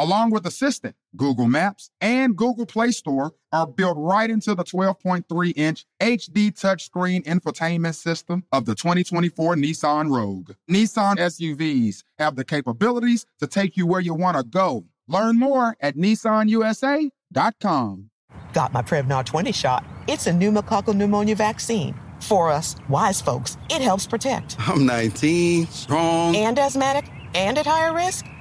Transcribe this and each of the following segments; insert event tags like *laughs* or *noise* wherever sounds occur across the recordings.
Along with Assistant, Google Maps and Google Play Store are built right into the 12.3 inch HD touchscreen infotainment system of the 2024 Nissan Rogue. Nissan SUVs have the capabilities to take you where you want to go. Learn more at nissanusa.com. Got my Prevnar 20 shot. It's a pneumococcal pneumonia vaccine. For us, wise folks, it helps protect. I'm 19, strong, and asthmatic, and at higher risk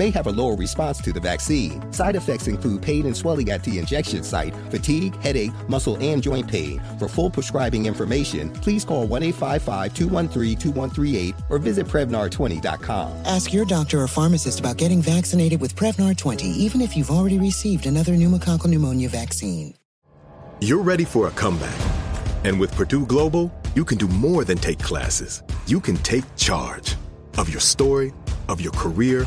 may have a lower response to the vaccine. Side effects include pain and swelling at the injection site, fatigue, headache, muscle, and joint pain. For full prescribing information, please call 1 855 213 2138 or visit Prevnar20.com. Ask your doctor or pharmacist about getting vaccinated with Prevnar 20, even if you've already received another pneumococcal pneumonia vaccine. You're ready for a comeback. And with Purdue Global, you can do more than take classes. You can take charge of your story, of your career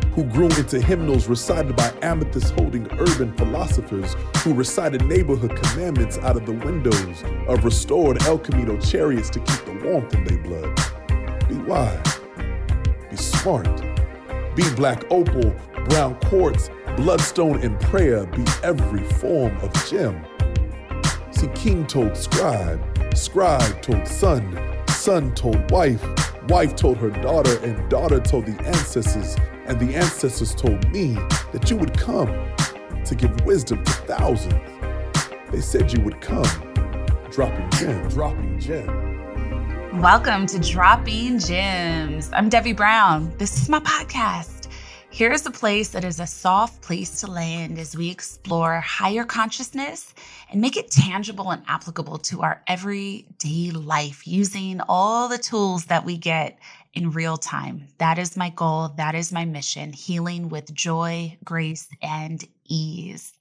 who grew into hymnals recited by amethyst holding urban philosophers who recited neighborhood commandments out of the windows of restored El Camino chariots to keep the warmth in their blood. Be wise, be smart, be black opal, brown quartz, bloodstone, and prayer, be every form of gem. See, king told scribe, scribe told son, son told wife, wife told her daughter, and daughter told the ancestors, and the ancestors told me that you would come to give wisdom to thousands. They said you would come, dropping gem, dropping gem. Welcome to Dropping Gems. I'm Debbie Brown. This is my podcast. Here's a place that is a soft place to land as we explore higher consciousness and make it tangible and applicable to our everyday life using all the tools that we get in real time. That is my goal. That is my mission healing with joy, grace, and ease.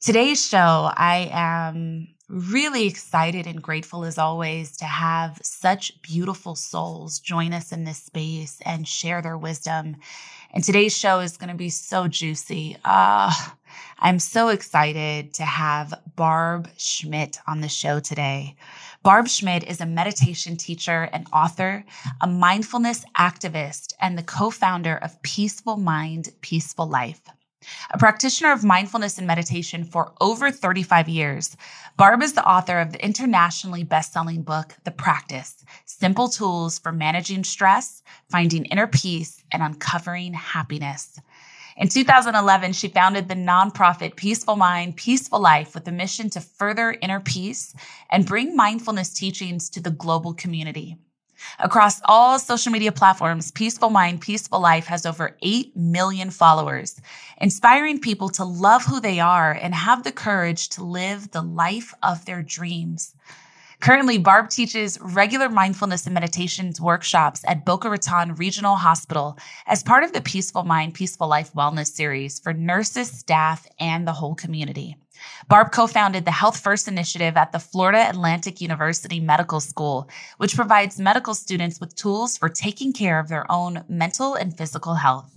Today's show, I am really excited and grateful as always to have such beautiful souls join us in this space and share their wisdom. And today's show is going to be so juicy. Uh, I'm so excited to have Barb Schmidt on the show today. Barb Schmidt is a meditation teacher and author, a mindfulness activist, and the co founder of Peaceful Mind, Peaceful Life. A practitioner of mindfulness and meditation for over 35 years, Barb is the author of the internationally best-selling book, The Practice: Simple Tools for Managing Stress, Finding Inner Peace, and Uncovering Happiness. In 2011, she founded the nonprofit Peaceful Mind, Peaceful Life with a mission to further inner peace and bring mindfulness teachings to the global community. Across all social media platforms, Peaceful Mind, Peaceful Life has over 8 million followers, inspiring people to love who they are and have the courage to live the life of their dreams. Currently, Barb teaches regular mindfulness and meditations workshops at Boca Raton Regional Hospital as part of the Peaceful Mind, Peaceful Life Wellness Series for nurses, staff, and the whole community. Barb co founded the Health First Initiative at the Florida Atlantic University Medical School, which provides medical students with tools for taking care of their own mental and physical health.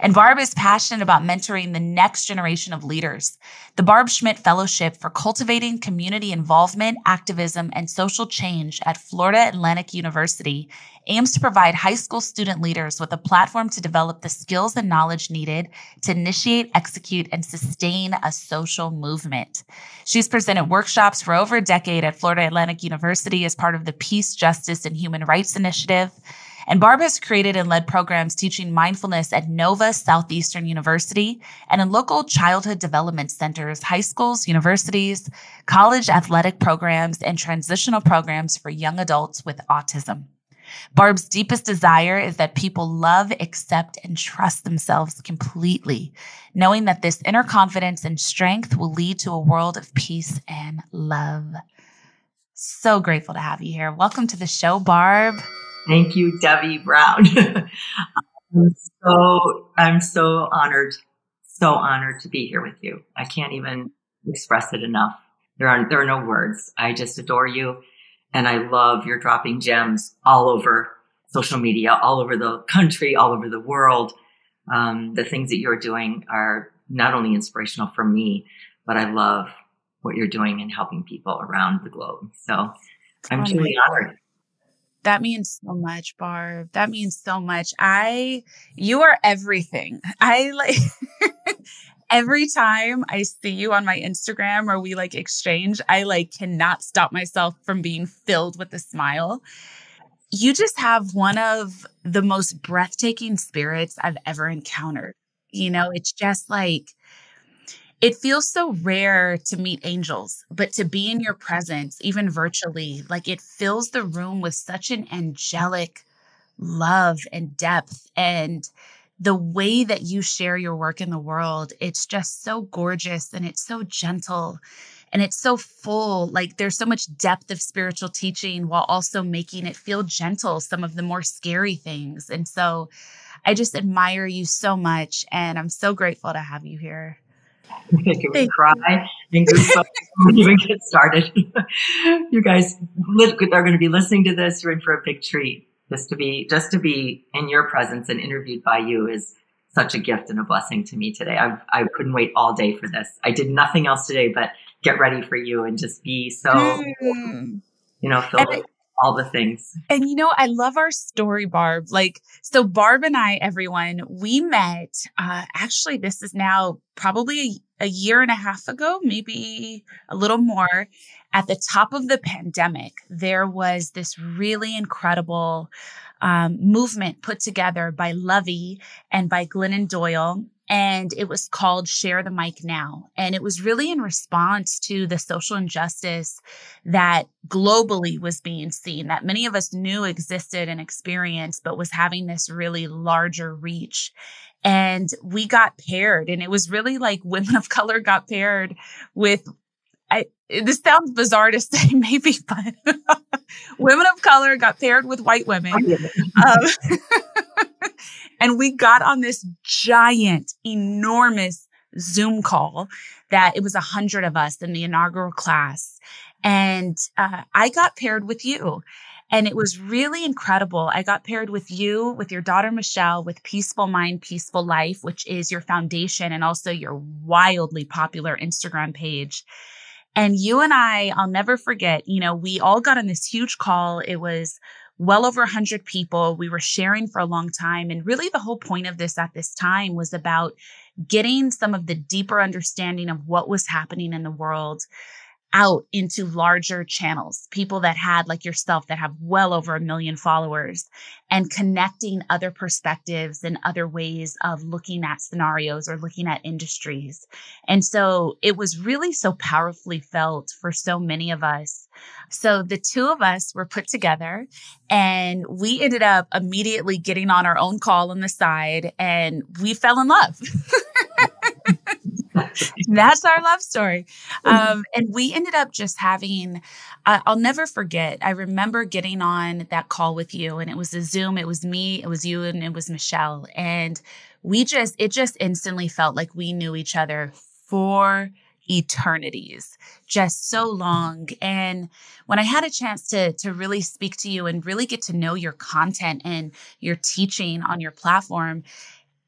And Barb is passionate about mentoring the next generation of leaders. The Barb Schmidt Fellowship for Cultivating Community Involvement, Activism, and Social Change at Florida Atlantic University aims to provide high school student leaders with a platform to develop the skills and knowledge needed to initiate, execute, and sustain a social movement. She's presented workshops for over a decade at Florida Atlantic University as part of the Peace, Justice, and Human Rights Initiative. And Barb has created and led programs teaching mindfulness at Nova Southeastern University and in local childhood development centers, high schools, universities, college athletic programs, and transitional programs for young adults with autism. Barb's deepest desire is that people love, accept, and trust themselves completely, knowing that this inner confidence and strength will lead to a world of peace and love. So grateful to have you here. Welcome to the show, Barb. Thank you, Debbie Brown. *laughs* I'm so I'm so honored, so honored to be here with you. I can't even express it enough. There are there are no words. I just adore you, and I love your dropping gems all over social media, all over the country, all over the world. Um, the things that you're doing are not only inspirational for me, but I love what you're doing and helping people around the globe. So I'm oh truly honored. That means so much, Barb. That means so much. I, you are everything. *laughs* I like, *laughs* every time I see you on my Instagram or we like exchange, I like cannot stop myself from being filled with a smile. You just have one of the most breathtaking spirits I've ever encountered. You know, it's just like, it feels so rare to meet angels, but to be in your presence, even virtually, like it fills the room with such an angelic love and depth. And the way that you share your work in the world, it's just so gorgeous and it's so gentle and it's so full. Like there's so much depth of spiritual teaching while also making it feel gentle, some of the more scary things. And so I just admire you so much. And I'm so grateful to have you here. Make me cry and goosebumps even get started. *laughs* you guys are going to be listening to this. You're in for a big treat. Just to be, just to be in your presence and interviewed by you is such a gift and a blessing to me today. I I couldn't wait all day for this. I did nothing else today but get ready for you and just be so, mm. you know, filled with all the things. And you know, I love our story, Barb. Like, so Barb and I, everyone, we met, uh, actually, this is now probably a, a year and a half ago, maybe a little more. At the top of the pandemic, there was this really incredible um, movement put together by Luvvie and by Glennon Doyle and it was called Share the Mic Now. And it was really in response to the social injustice that globally was being seen, that many of us knew existed and experienced, but was having this really larger reach. And we got paired, and it was really like women of *laughs* color got paired with I, this sounds bizarre to *laughs* say, maybe, but *laughs* women of color got paired with white women. *laughs* Um, and we got on this giant, enormous Zoom call that it was a hundred of us in the inaugural class. And uh, I got paired with you. And it was really incredible. I got paired with you, with your daughter Michelle, with Peaceful Mind, Peaceful Life, which is your foundation and also your wildly popular Instagram page. And you and I, I'll never forget, you know, we all got on this huge call. It was well over 100 people. We were sharing for a long time. And really, the whole point of this at this time was about getting some of the deeper understanding of what was happening in the world out into larger channels, people that had, like yourself, that have well over a million followers, and connecting other perspectives and other ways of looking at scenarios or looking at industries. And so it was really so powerfully felt for so many of us. So the two of us were put together and we ended up immediately getting on our own call on the side and we fell in love. *laughs* *laughs* That's our love story. Um, and we ended up just having, uh, I'll never forget. I remember getting on that call with you, and it was a Zoom. It was me, it was you, and it was Michelle. And we just, it just instantly felt like we knew each other for eternities, just so long. And when I had a chance to to really speak to you and really get to know your content and your teaching on your platform,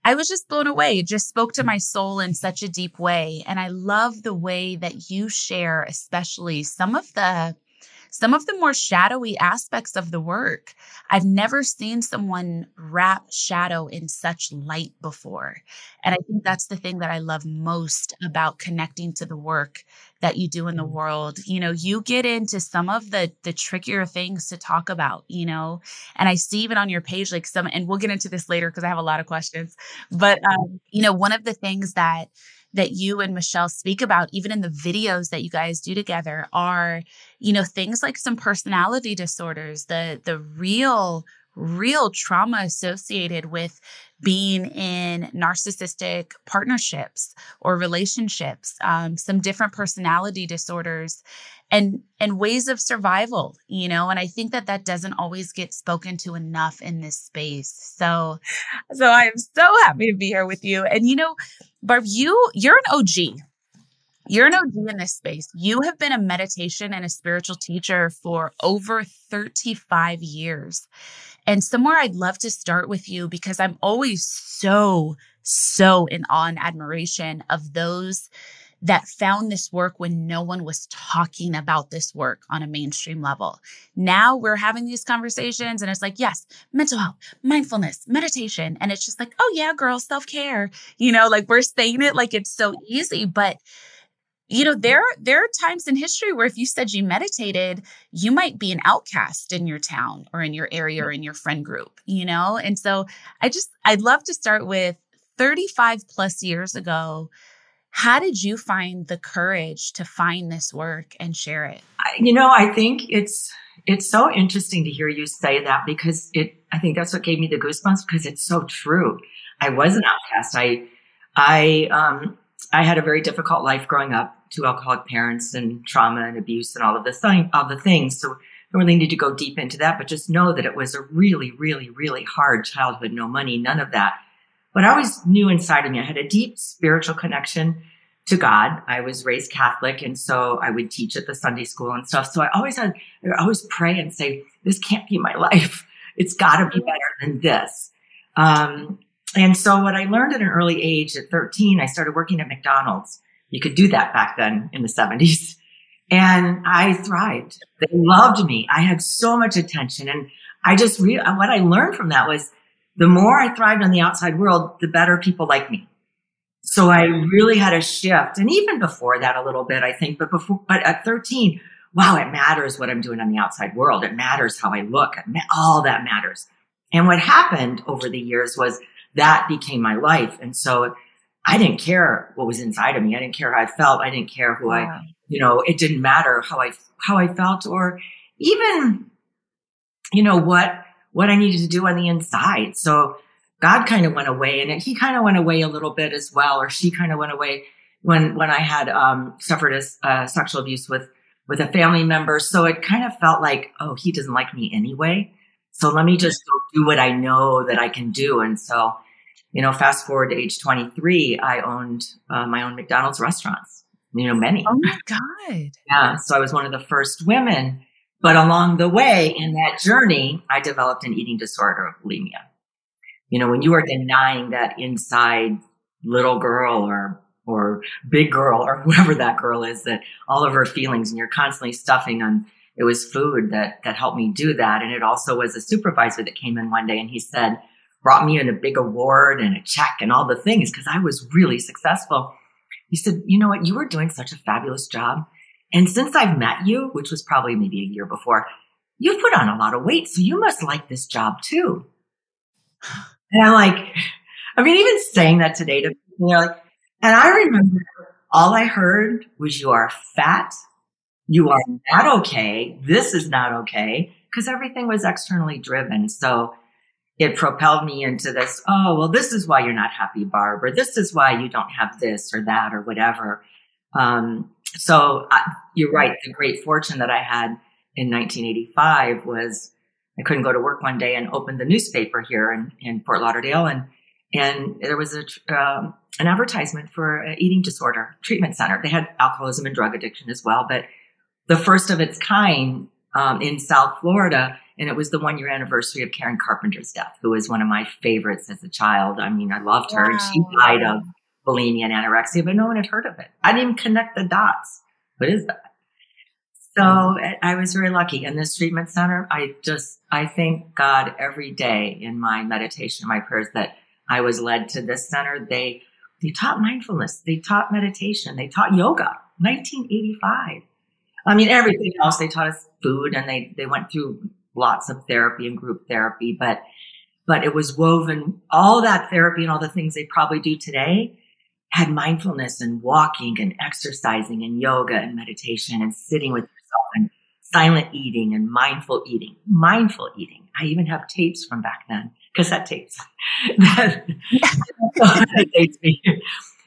I was just blown away. It just spoke to mm. my soul in such a deep way. And I love the way that you share, especially some of the some of the more shadowy aspects of the work. I've never seen someone wrap shadow in such light before. And I think that's the thing that I love most about connecting to the work that you do in the mm. world. You know, you get into some of the the trickier things to talk about, you know. And I see even on your page like some and we'll get into this later because I have a lot of questions. But um, you know, one of the things that that you and Michelle speak about, even in the videos that you guys do together, are, you know, things like some personality disorders, the the real real trauma associated with being in narcissistic partnerships or relationships um, some different personality disorders and and ways of survival you know and i think that that doesn't always get spoken to enough in this space so so i am so happy to be here with you and you know barb you you're an og you're an OG in this space. You have been a meditation and a spiritual teacher for over 35 years. And somewhere I'd love to start with you because I'm always so, so in awe and admiration of those that found this work when no one was talking about this work on a mainstream level. Now we're having these conversations and it's like, yes, mental health, mindfulness, meditation. And it's just like, oh yeah, girl, self care. You know, like we're saying it like it's so easy, but you know there there are times in history where if you said you meditated you might be an outcast in your town or in your area or in your friend group you know and so i just i'd love to start with 35 plus years ago how did you find the courage to find this work and share it you know i think it's it's so interesting to hear you say that because it i think that's what gave me the goosebumps because it's so true i was an outcast i i um I had a very difficult life growing up, two alcoholic parents and trauma and abuse and all of the thing, all the things. So I really need to go deep into that, but just know that it was a really, really, really hard childhood. No money, none of that. But I always knew inside of me, I had a deep spiritual connection to God. I was raised Catholic, and so I would teach at the Sunday school and stuff. So I always had, I always pray and say, "This can't be my *laughs* life. It's got to be better than this." Um, and so what I learned at an early age at 13, I started working at McDonald's. You could do that back then in the 70s. And I thrived. They loved me. I had so much attention. And I just, re- what I learned from that was the more I thrived on the outside world, the better people like me. So I really had a shift. And even before that a little bit, I think, but before, but at 13, wow, it matters what I'm doing on the outside world. It matters how I look. All that matters. And what happened over the years was that became my life. And so I didn't care what was inside of me. I didn't care how I felt. I didn't care who I, you know, it didn't matter how I, how I felt or even, you know, what, what I needed to do on the inside. So God kind of went away and he kind of went away a little bit as well, or she kind of went away when, when I had, um, suffered a, uh, sexual abuse with, with a family member. So it kind of felt like, oh, he doesn't like me anyway. So let me just do what I know that I can do. And so you know, fast forward to age 23, I owned uh, my own McDonald's restaurants, you know, many. Oh my *laughs* God. yeah. So I was one of the first women. But along the way in that journey, I developed an eating disorder of bulimia. You know, when you are denying that inside little girl or or big girl or *laughs* whoever that girl is that all of her feelings and you're constantly stuffing on it was food that that helped me do that and it also was a supervisor that came in one day and he said brought me in a big award and a check and all the things because I was really successful. He said, you know what? You were doing such a fabulous job. And since I've met you, which was probably maybe a year before, you've put on a lot of weight. So you must like this job too. *sighs* And I'm like, I mean, even saying that today to people, they're like, and I remember all I heard was you are fat. You are not okay. This is not okay. Cause everything was externally driven. So it propelled me into this, oh, well, this is why you're not happy, Barb, or this is why you don't have this or that or whatever. Um, so I, you're right. The great fortune that I had in 1985 was I couldn't go to work one day and open the newspaper here in, in Fort Lauderdale and and there was a um, an advertisement for an eating disorder treatment center. They had alcoholism and drug addiction as well, but the first of its kind um, in South Florida. And it was the one year anniversary of Karen Carpenter's death, who was one of my favorites as a child. I mean, I loved her, wow. and she died of bulimia and anorexia, but no one had heard of it. I didn't even connect the dots. What is that? So I was very lucky. In this treatment center, I just, I thank God every day in my meditation, my prayers that I was led to this center. They, they taught mindfulness. They taught meditation. They taught yoga. 1985. I mean, everything else. They taught us food and they, they went through lots of therapy and group therapy, but, but it was woven all that therapy and all the things they probably do today had mindfulness and walking and exercising and yoga and meditation and sitting with yourself and silent eating and mindful eating, mindful eating. I even have tapes from back then, cassette tapes *laughs* that, dates me.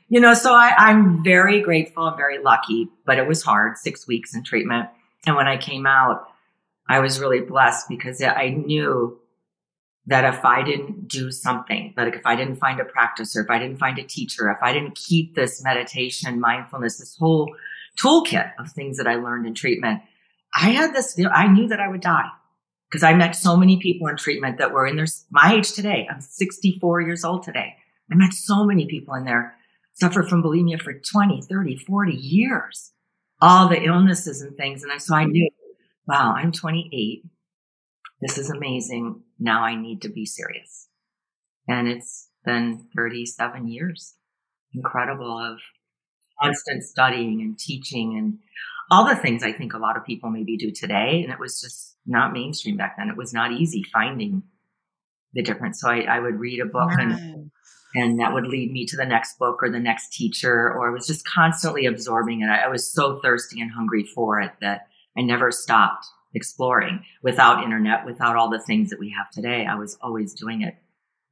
You know, so I, I'm very grateful and very lucky, but it was hard, six weeks in treatment. And when I came out, I was really blessed because I knew that if I didn't do something, like if I didn't find a practice or if I didn't find a teacher, if I didn't keep this meditation, mindfulness, this whole toolkit of things that I learned in treatment, I had this, you know, I knew that I would die because I met so many people in treatment that were in their, my age today. I'm 64 years old today. I met so many people in there suffer from bulimia for 20, 30, 40 years, all the illnesses and things. And so I knew, wow, I'm 28. This is amazing. Now I need to be serious. And it's been 37 years. Incredible of constant studying and teaching and all the things I think a lot of people maybe do today. And it was just not mainstream back then. It was not easy finding the difference. So I, I would read a book and and that would lead me to the next book or the next teacher or I was just constantly absorbing it. I, I was so thirsty and hungry for it that I never stopped exploring without internet, without all the things that we have today. I was always doing it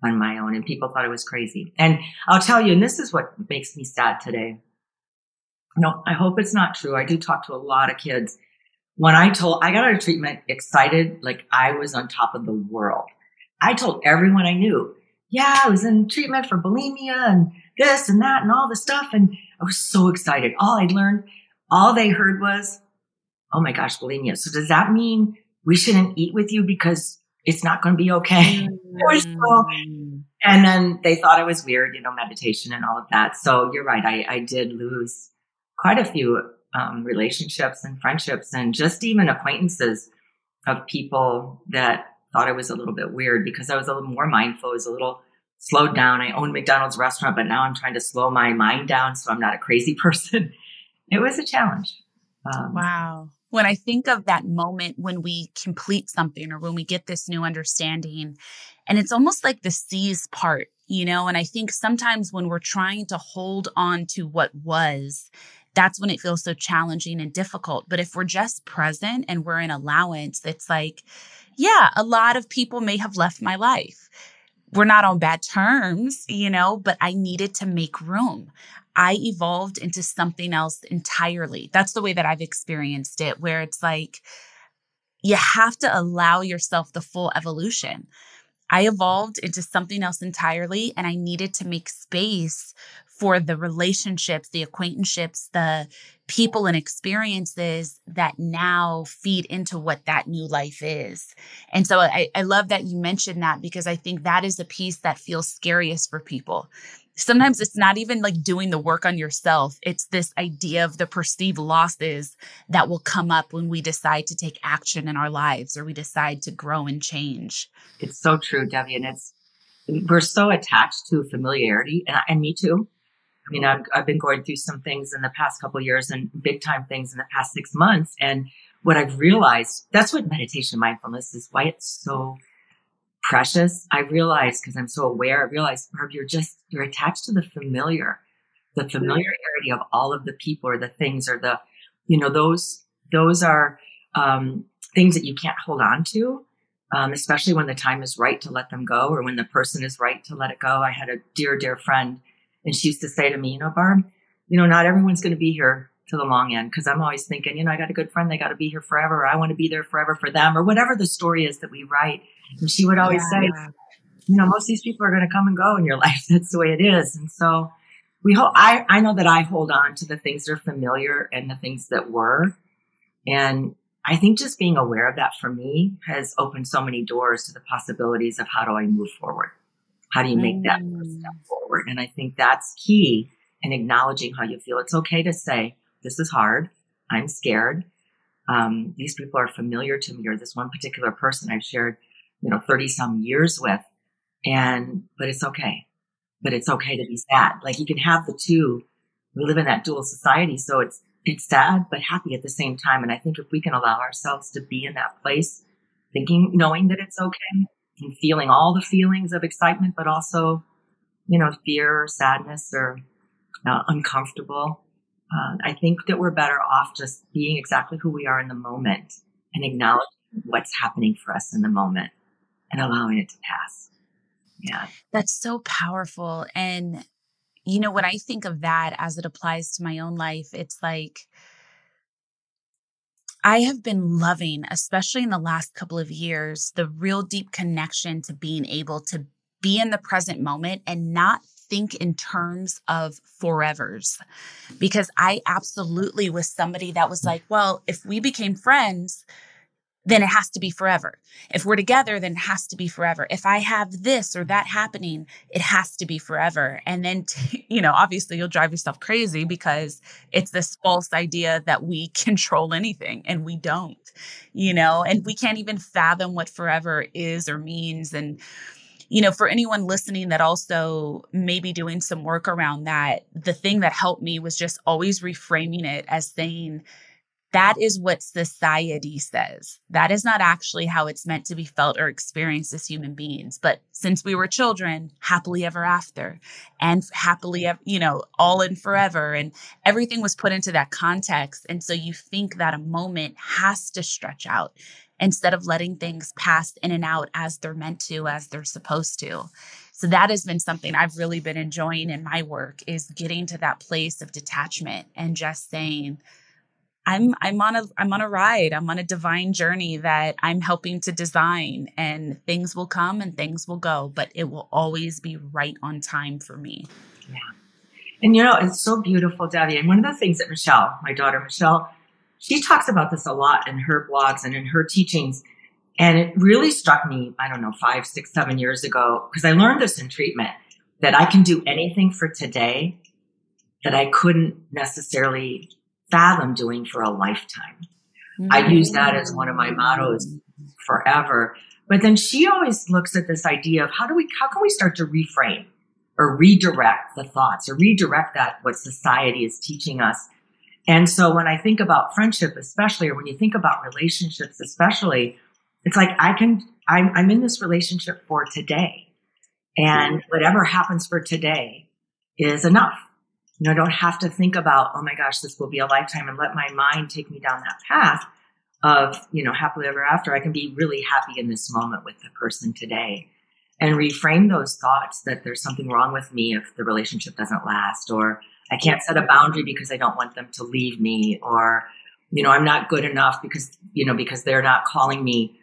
on my own and people thought it was crazy. And I'll tell you, and this is what makes me sad today. No, I hope it's not true. I do talk to a lot of kids. When I told, I got out of treatment excited, like I was on top of the world. I told everyone I knew, yeah, I was in treatment for bulimia and this and that and all the stuff. And I was so excited. All I'd learned, all they heard was, oh my gosh, bulimia. So does that mean we shouldn't eat with you because it's not going to be okay? Mm. and then they thought it was weird, you know, meditation and all of that. So you're right. I, I did lose quite a few um, relationships and friendships and just even acquaintances of people that thought I was a little bit weird because I was a little more mindful, I was a little slowed down. I owned McDonald's restaurant, but now I'm trying to slow my mind down so I'm not a crazy *laughs* person. it was a challenge. Um, wow when I think of that moment when we complete something or when we get this new understanding, and it's almost like the seize part, you know, and I think sometimes when we're trying to hold on to what was, that's when it feels so challenging and difficult. But if we're just present and we're in allowance, it's like, yeah, a lot of people may have left my life. We're not on bad terms, you know, but I needed to make room. I evolved into something else entirely. That's the way that I've experienced it, where it's like you have to allow yourself the full evolution. I evolved into something else entirely, and I needed to make space for the relationships, the acquaintanceships, the people and experiences that now feed into what that new life is. And so I, I love that you mentioned that because I think that is a piece that feels scariest for people sometimes it's not even like doing the work on yourself. It's this idea of the perceived losses that will come up when we decide to take action in our lives or we decide to grow and change. It's so true, Debbie. And it's, we're so attached to familiarity and, and me too. I mean, I've, I've been going through some things in the past couple years and big time things in the past six months. And what I've realized, that's what meditation mindfulness is, why it's so precious. I realize because I'm so aware, I realize, Barb, you're just, you're attached to the familiar, the familiarity of all of the people or the things or the, you know, those, those are, um, things that you can't hold on to. Um, especially when the time is right to let them go or when the person is right to let it go. I had a dear, dear friend and she used to say to me, you know, Barb, you know, not everyone's going to be here to the long end because I'm always thinking, you know, I got a good friend, they got to be here forever. I want to be there forever for them or whatever the story is that we write. And she would always yeah. say, you know, most of these people are going to come and go in your *laughs* life. That's the way it is. And so we hope, I, I know that I hold on to the things that are familiar and the things that were. And I think just being aware of that for me has opened so many doors to the possibilities of how do I move forward? How do you make that mm. step forward? And I think that's key in acknowledging how you feel. It's okay to say, this is hard. I'm scared. Um, these people are familiar to me or this one particular person I've shared, you know, 30 some years with. And, but it's okay. But it's okay to be sad. Like you can have the two. We live in that dual society. So it's, it's sad, but happy at the same time. And I think if we can allow ourselves to be in that place, thinking, knowing that it's okay and feeling all the feelings of excitement, but also, you know, fear or sadness or uh, uncomfortable. Uh, I think that we're better off just being exactly who we are in the moment and acknowledging what's happening for us in the moment and allowing it to pass. Yeah. That's so powerful. And, you know, when I think of that as it applies to my own life, it's like, I have been loving, especially in the last couple of years, the real deep connection to being able to be in the present moment and not think in terms of forevers because I absolutely was somebody that was like, well, if we became friends, then it has to be forever. If we're together, then it has to be forever. If I have this or that happening, it has to be forever. And then, t- *laughs* you know, obviously you'll drive yourself crazy because it's this false idea that we *laughs* control anything and we don't, you know, and we can't even fathom what forever is or means. And, you know, for anyone listening that also may be doing some work around that, the thing that helped me was just always reframing it as saying, that is what society says. That is not actually how it's meant to be felt or experienced as human beings. But since we were children, happily ever after and happily, you know, all in forever. And everything was put into that context. And so you think that a moment has to stretch out instead of letting things pass in and out as they're meant to, as they're supposed to. So that has been something I've really been enjoying in my work is getting to that place of detachment and just saying, I'm I'm on a I'm on a ride. I'm on a divine journey that I'm helping to design and things will come and things will go, but it will always be right on time for me. Yeah. And you know, it's so beautiful, Debbie. And one of the things that Michelle, my daughter Michelle, she talks about this a lot in her blogs and in her teachings. And it really struck me, I don't know, five, six, seven years ago, because I learned this in treatment that I can do anything for today that I couldn't necessarily fathom doing for a lifetime. Mm-hmm. I use that as one of my mottos forever. But then she always looks at this idea of how do we, how can we start to reframe or redirect the thoughts or redirect that what society is teaching us and so when I think about friendship, especially, or when you think about relationships, especially, it's like I can, I'm, I'm in this relationship for today. And mm-hmm. whatever happens for today is enough. You know, I don't have to think about, oh my gosh, this will be a lifetime and let my mind take me down that path of, you know, happily ever after. I can be really happy in this moment with the person today and reframe those thoughts that there's something wrong with me if the relationship doesn't last or I can't set a boundary because I don't want them to leave me or, you know, I'm not good enough because, you know, because they're not calling me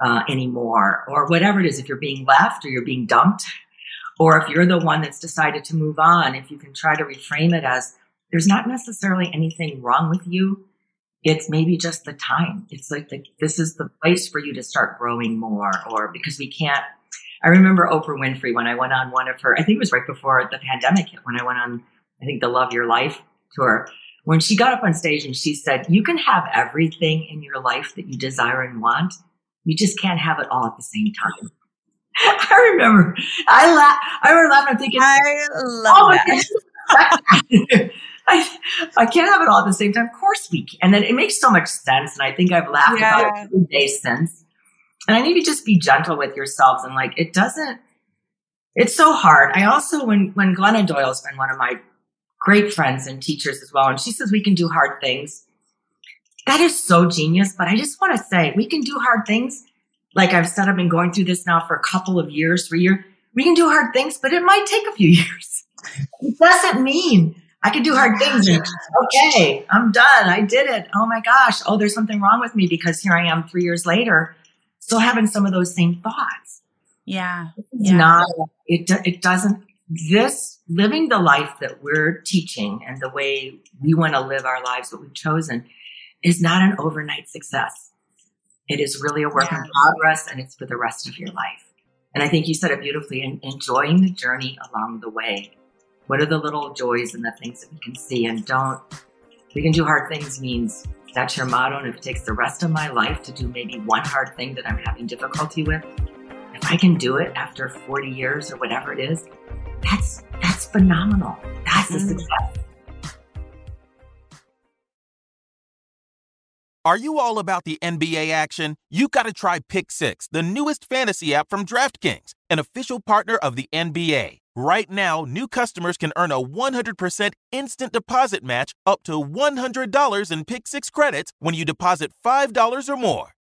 uh, anymore or whatever it is. If you're being left or you're being dumped or if you're the one that's decided to move on, if you can try to reframe it as there's not necessarily anything wrong with you. It's maybe just the time. It's like the, this is the place for you to start growing more or because we can't I remember Oprah Winfrey when I went on one of her, I think it was right before the pandemic hit, when I went on I think the Love Your Life tour, when she got up on stage and she said, You can have everything in your life that you desire and want. You just can't have it all at the same time. *laughs* I remember, I laugh, I remember laughing I'm thinking, I love oh that. *laughs* I, I can't have it all at the same time. Of course we can. And then it makes so much sense. And I think I've laughed yeah. about it every day since. And I need to just be gentle with yourselves and like, it doesn't, it's so hard. I also, when, when Glennon Doyle's been one of my great friends and teachers as well. And she says we can do hard things. That is so genius. But I just want to say we can do hard things. Like I've said, I've been going through this now for a couple of years, three years. We can do hard things, but it might take a few *laughs* years. It doesn't mean I can do hard things. And, okay, I'm done. I did it. Oh my gosh. Oh, there's something wrong with me because here I am three years later, still having some of those same thoughts. Yeah. It's yeah. not, it, it doesn't, this living the life that we're teaching and the way we want to live our lives, what we've chosen is not an overnight success. It is really a work yeah. in progress and it's for the rest of your life. And I think you said it beautifully in enjoying the journey along the way. What are the little joys and the things that we can see and don't, we can do hard things means that's your motto. And if it takes the rest of my life to do maybe one hard thing that I'm having difficulty with, if I can do it after 40 years or whatever it is, that's that's phenomenal. That's a mm. success. Are you all about the NBA action? You got to try Pick Six, the newest fantasy app from DraftKings, an official partner of the NBA. Right now, new customers can earn a 100% instant deposit match up to $100 in Pick Six credits when you deposit $5 or more.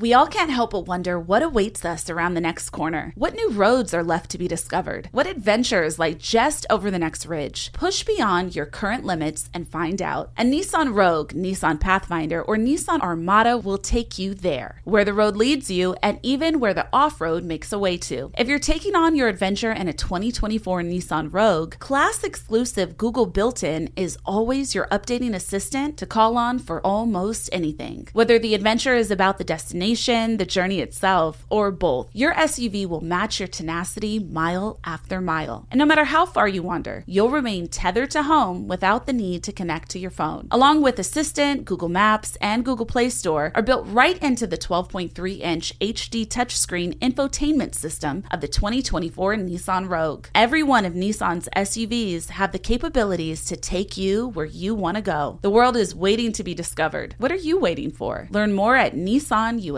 We all can't help but wonder what awaits us around the next corner. What new roads are left to be discovered? What adventures lie just over the next ridge? Push beyond your current limits and find out. A Nissan Rogue, Nissan Pathfinder, or Nissan Armada will take you there, where the road leads you and even where the off road makes a way to. If you're taking on your adventure in a 2024 Nissan Rogue, class exclusive Google built in is always your updating assistant to call on for almost anything. Whether the adventure is about the destination, destination, the journey itself, or both, your SUV will match your tenacity mile after mile. And no matter how far you wander, you'll remain tethered to home without the need to connect to your phone. Along with Assistant, Google Maps, and Google Play Store are built right into the 12.3 inch HD touchscreen infotainment system of the 2024 Nissan Rogue. Every one of Nissan's SUVs have the capabilities to take you where you want to go. The world is waiting to be discovered. What are you waiting for? Learn more at Nissan US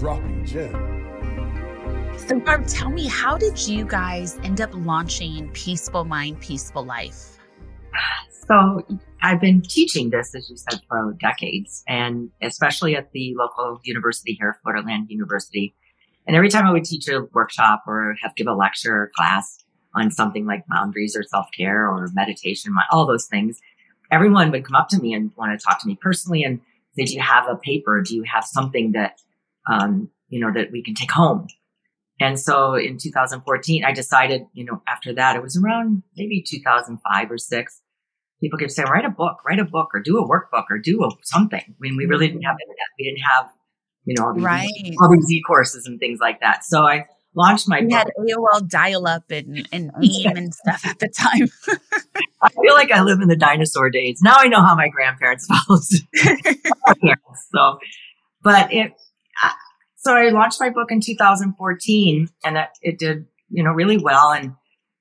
Dropping gem. So, Barb, tell me, how did you guys end up launching Peaceful Mind, Peaceful Life? So, I've been teaching this, as you said, for decades, and especially at the local university here, Florida Atlantic University. And every time I would teach a workshop or have give a lecture or class on something like boundaries or self care or meditation, all those things, everyone would come up to me and want to talk to me personally and say, "Do you have a paper? Do you have something that um, you know, that we can take home. And so in 2014, I decided, you know, after that, it was around maybe 2005 or six. People kept saying, write a book, write a book or do a workbook or do a, something. I mean, we really didn't have internet. We didn't have, you know, all these, right. all these e-courses and things like that. So I launched my we book. had AOL dial up and, and *laughs* AIM and stuff at the time. *laughs* I feel like I live in the dinosaur days. Now I know how my grandparents *laughs* felt. so but it, so I launched my book in 2014 and it, it did, you know, really well. And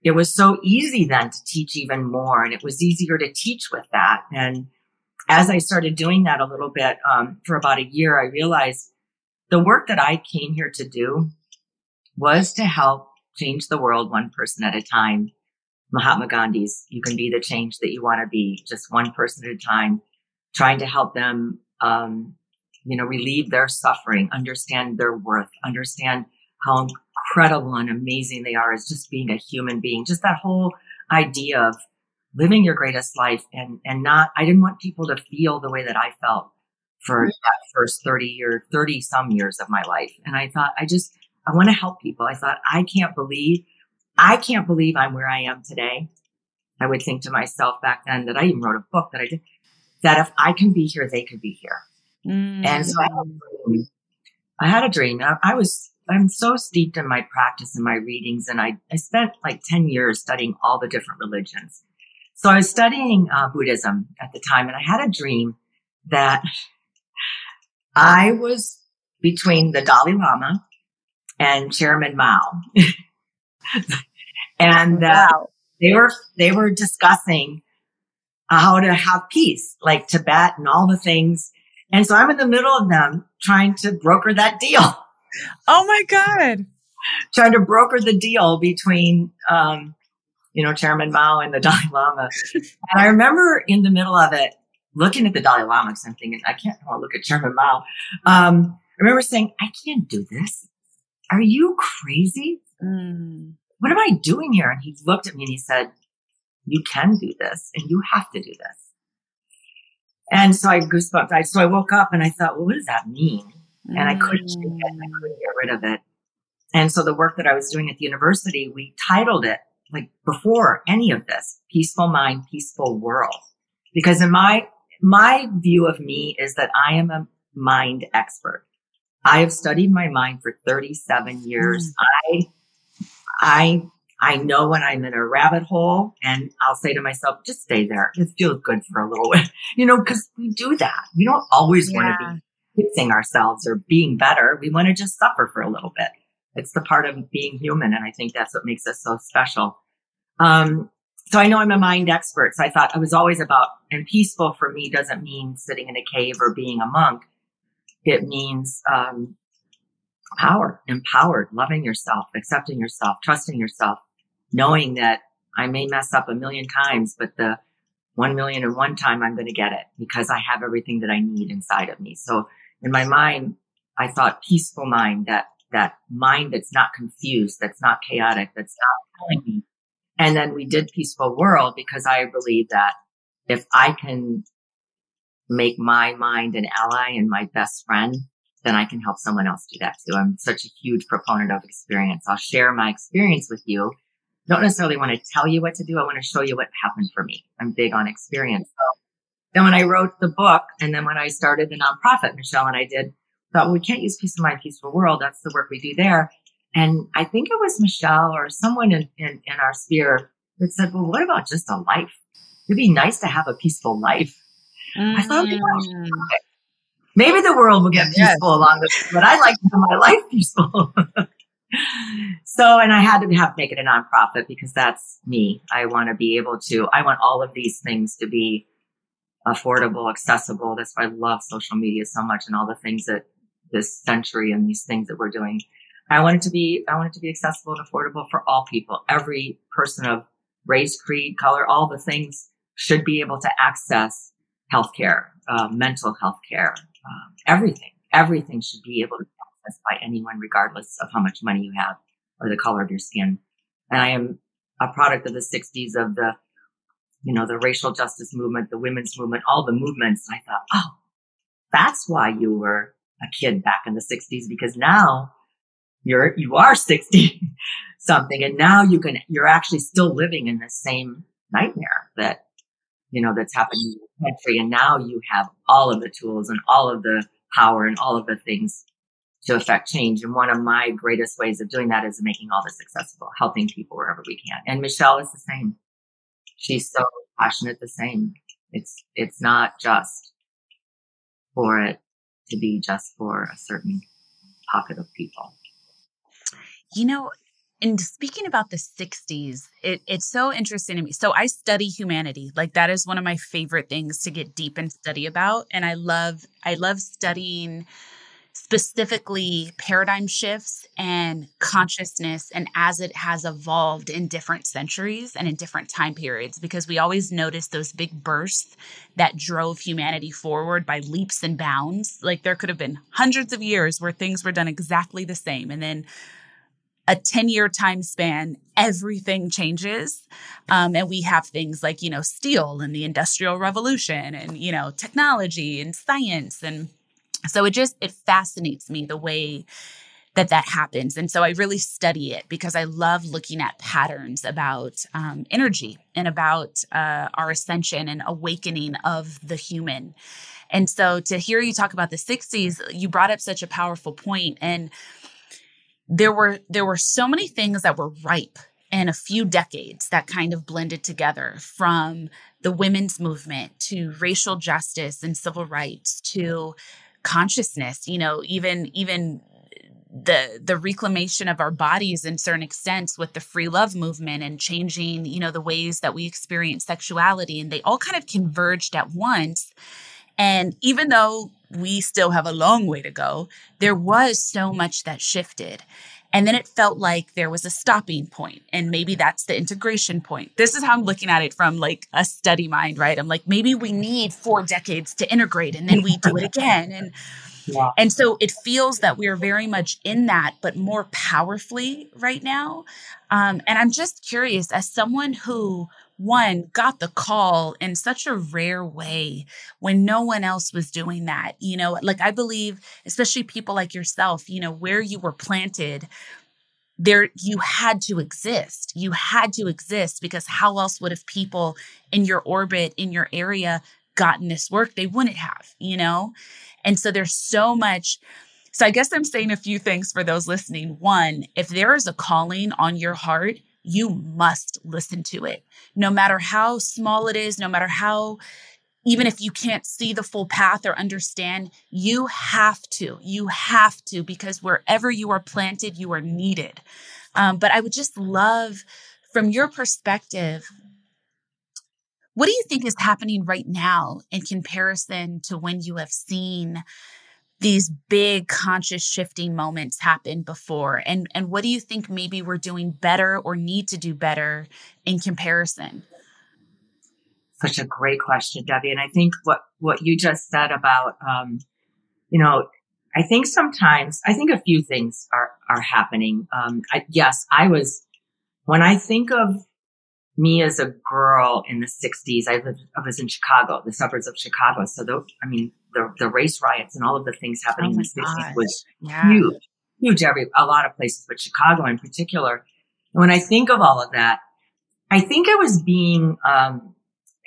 it was so easy then to teach even more. And it was easier to teach with that. And as I started doing that a little bit um, for about a year, I realized the work that I came here to do was to help change the world one person at a time. Mahatma Gandhi's, you can be the change that you want to be, just one person at a time, trying to help them, um, you know, relieve their suffering, understand their worth, understand how incredible and amazing they are as just being a human being. Just that whole idea of living your greatest life and, and not, I didn't want people to feel the way that I felt for mm-hmm. that first 30 year, 30 some years of my life. And I thought, I just, I want to help people. I thought, I can't believe, I can't believe I'm where I am today. I would think to myself back then that I even wrote a book that I did, that if I can be here, they could be here. Mm. And so I had, I had a dream. I, I was, I'm so steeped in my practice and my readings. And I, I spent like 10 years studying all the different religions. So I was studying uh, Buddhism at the time and I had a dream that *laughs* I was between the Dalai Lama and Chairman Mao. *laughs* and uh, wow. they were they were discussing how to have peace, like Tibet and all the things. And so I'm in the middle of them trying to broker that deal. Oh my God. *laughs* trying to broker the deal between um, you know, Chairman Mao and the *laughs* Dalai Lama. and I remember in the middle of it, looking at the Dalai Lama because I'm thinking, I can't to look at Chairman Mao. Um, I remember saying, I can't do this. Are you crazy? Mm. What am I doing here? And he looked at me and he said, you can do this and you have to do this. And so I goosebumped. I, so I woke up and I thought, well, what does that mean? And I couldn't shake it. I couldn't get rid of it. And so the work that I was doing at the university, we titled it like before any of this, peaceful mind, peaceful world. Because in my, my view of me is that I am a mind expert. I have studied my mind for 37 years. Mm. I, I, I know when I'm in a rabbit hole and I'll say to myself, just stay there. It feels good for a little bit, *laughs* you know, cause we do that. We don't always yeah. want to be fixing ourselves or being better. We want to just suffer for a little bit. It's the part of being human. And I think that's what makes us so special. Um, so I know I'm a mind expert. So I thought I was always about, and peaceful for me doesn't mean sitting in a cave or being a monk. It means, um, power, empowered, loving yourself, accepting yourself, trusting yourself, knowing that I may mess up a million times, but the one million and one time I'm going to get it because I have everything that I need inside of me. So in my mind, I thought peaceful mind, that, that mind that's not confused, that's not chaotic, that's not telling me and then we did Peaceful World because I believe that if I can make my mind an ally and my best friend, then I can help someone else do that too. I'm such a huge proponent of experience. I'll share my experience with you. Don't necessarily want to tell you what to do. I want to show you what happened for me. I'm big on experience. So then when I wrote the book and then when I started the nonprofit, Michelle and I did, thought, well, we can't use Peace of Mind, Peaceful World. That's the work we do there. And I think it was Michelle or someone in, in, in our sphere that said, well, what about just a life? It'd be nice to have a peaceful life. Mm-hmm. I thought, mm. maybe the world will get peaceful yes. along with it, but I like to have my life peaceful. *laughs* so, and I had to have make it a nonprofit because that's me. I want to be able to, I want all of these things to be affordable, accessible. That's why I love social media so much and all the things that this century and these things that we're doing I want it to be, I want it to be accessible and affordable for all people. Every person of race, creed, color, all the things should be able to access healthcare, uh, mental health care, um, everything. Everything should be able to by anyone, regardless of how much money you have or the color of your skin. And I am a product of the 60s of the, you know, the racial justice movement, the women's movement, all the movements. And I thought, oh, that's why you were a kid back in the 60s because now you're, you are 60 *laughs* something and now you can, you're actually still living in the same nightmare that, you know, that's happening in the country. And now you have all of the tools and all of the power and all of the things to affect change. And one of my greatest ways of doing that is making all this accessible, helping people wherever we can. And Michelle is the same. She's so passionate the same. It's, it's not just for it to be just for a certain pocket of people. You know, and speaking about the 60s, it, it's so interesting to me. So I study humanity. Like that is one of my favorite things to get deep and study about. And I love, I love studying specifically paradigm shifts and consciousness and as it has evolved in different centuries and in different time periods because we always notice those big bursts that drove humanity forward by leaps and bounds like there could have been hundreds of years where things were done exactly the same and then a 10 year time span, everything changes. Um, and we have things like, you know, steel and the industrial revolution and, you know, technology and science. And so it just, it fascinates me the way that that happens. And so I really study it because I love looking at patterns about um, energy and about uh, our ascension and awakening of the human. And so to hear you talk about the 60s, you brought up such a powerful. And there were there were so many things that were ripe in a few decades that kind of blended together from the women's movement to racial justice and civil rights to consciousness you know even even the the reclamation of our bodies in certain extents with the free love movement and changing you know the ways that we experience sexuality and they all kind of converged at once and even though we still have a long way to go, there was so much that shifted. And then it felt like there was a stopping point, and maybe that's the integration point. This is how I'm looking at it from like a study mind, right? I'm like, maybe we need four decades to integrate, and then we do it again. And *laughs* yeah. and so it feels that we are very much in that, but more powerfully right now. Um, and I'm just curious, as someone who one got the call in such a rare way when no one else was doing that. You know, like I believe, especially people like yourself, you know, where you were planted, there you had to exist. You had to exist because how else would have people in your orbit, in your area, gotten this work? They wouldn't have, you know? And so there's so much. So I guess I'm saying a few things for those listening. One, if there is a calling on your heart, you must listen to it. No matter how small it is, no matter how, even if you can't see the full path or understand, you have to. You have to, because wherever you are planted, you are needed. Um, but I would just love, from your perspective, what do you think is happening right now in comparison to when you have seen these big conscious shifting moments happen before? And and what do you think maybe we're doing better or need to do better in comparison? Such a great question debbie. And i think what what you just said about um you know i think sometimes i think a few things are are happening. Um I, yes i was when i think of me as a girl in the 60s I, lived I was in chicago the suburbs of chicago. So the, i mean the, the race riots and all of the things happening oh in the 60s was yeah. huge, huge every, a lot of places, but Chicago in particular. And when I think of all of that, I think I was being, um,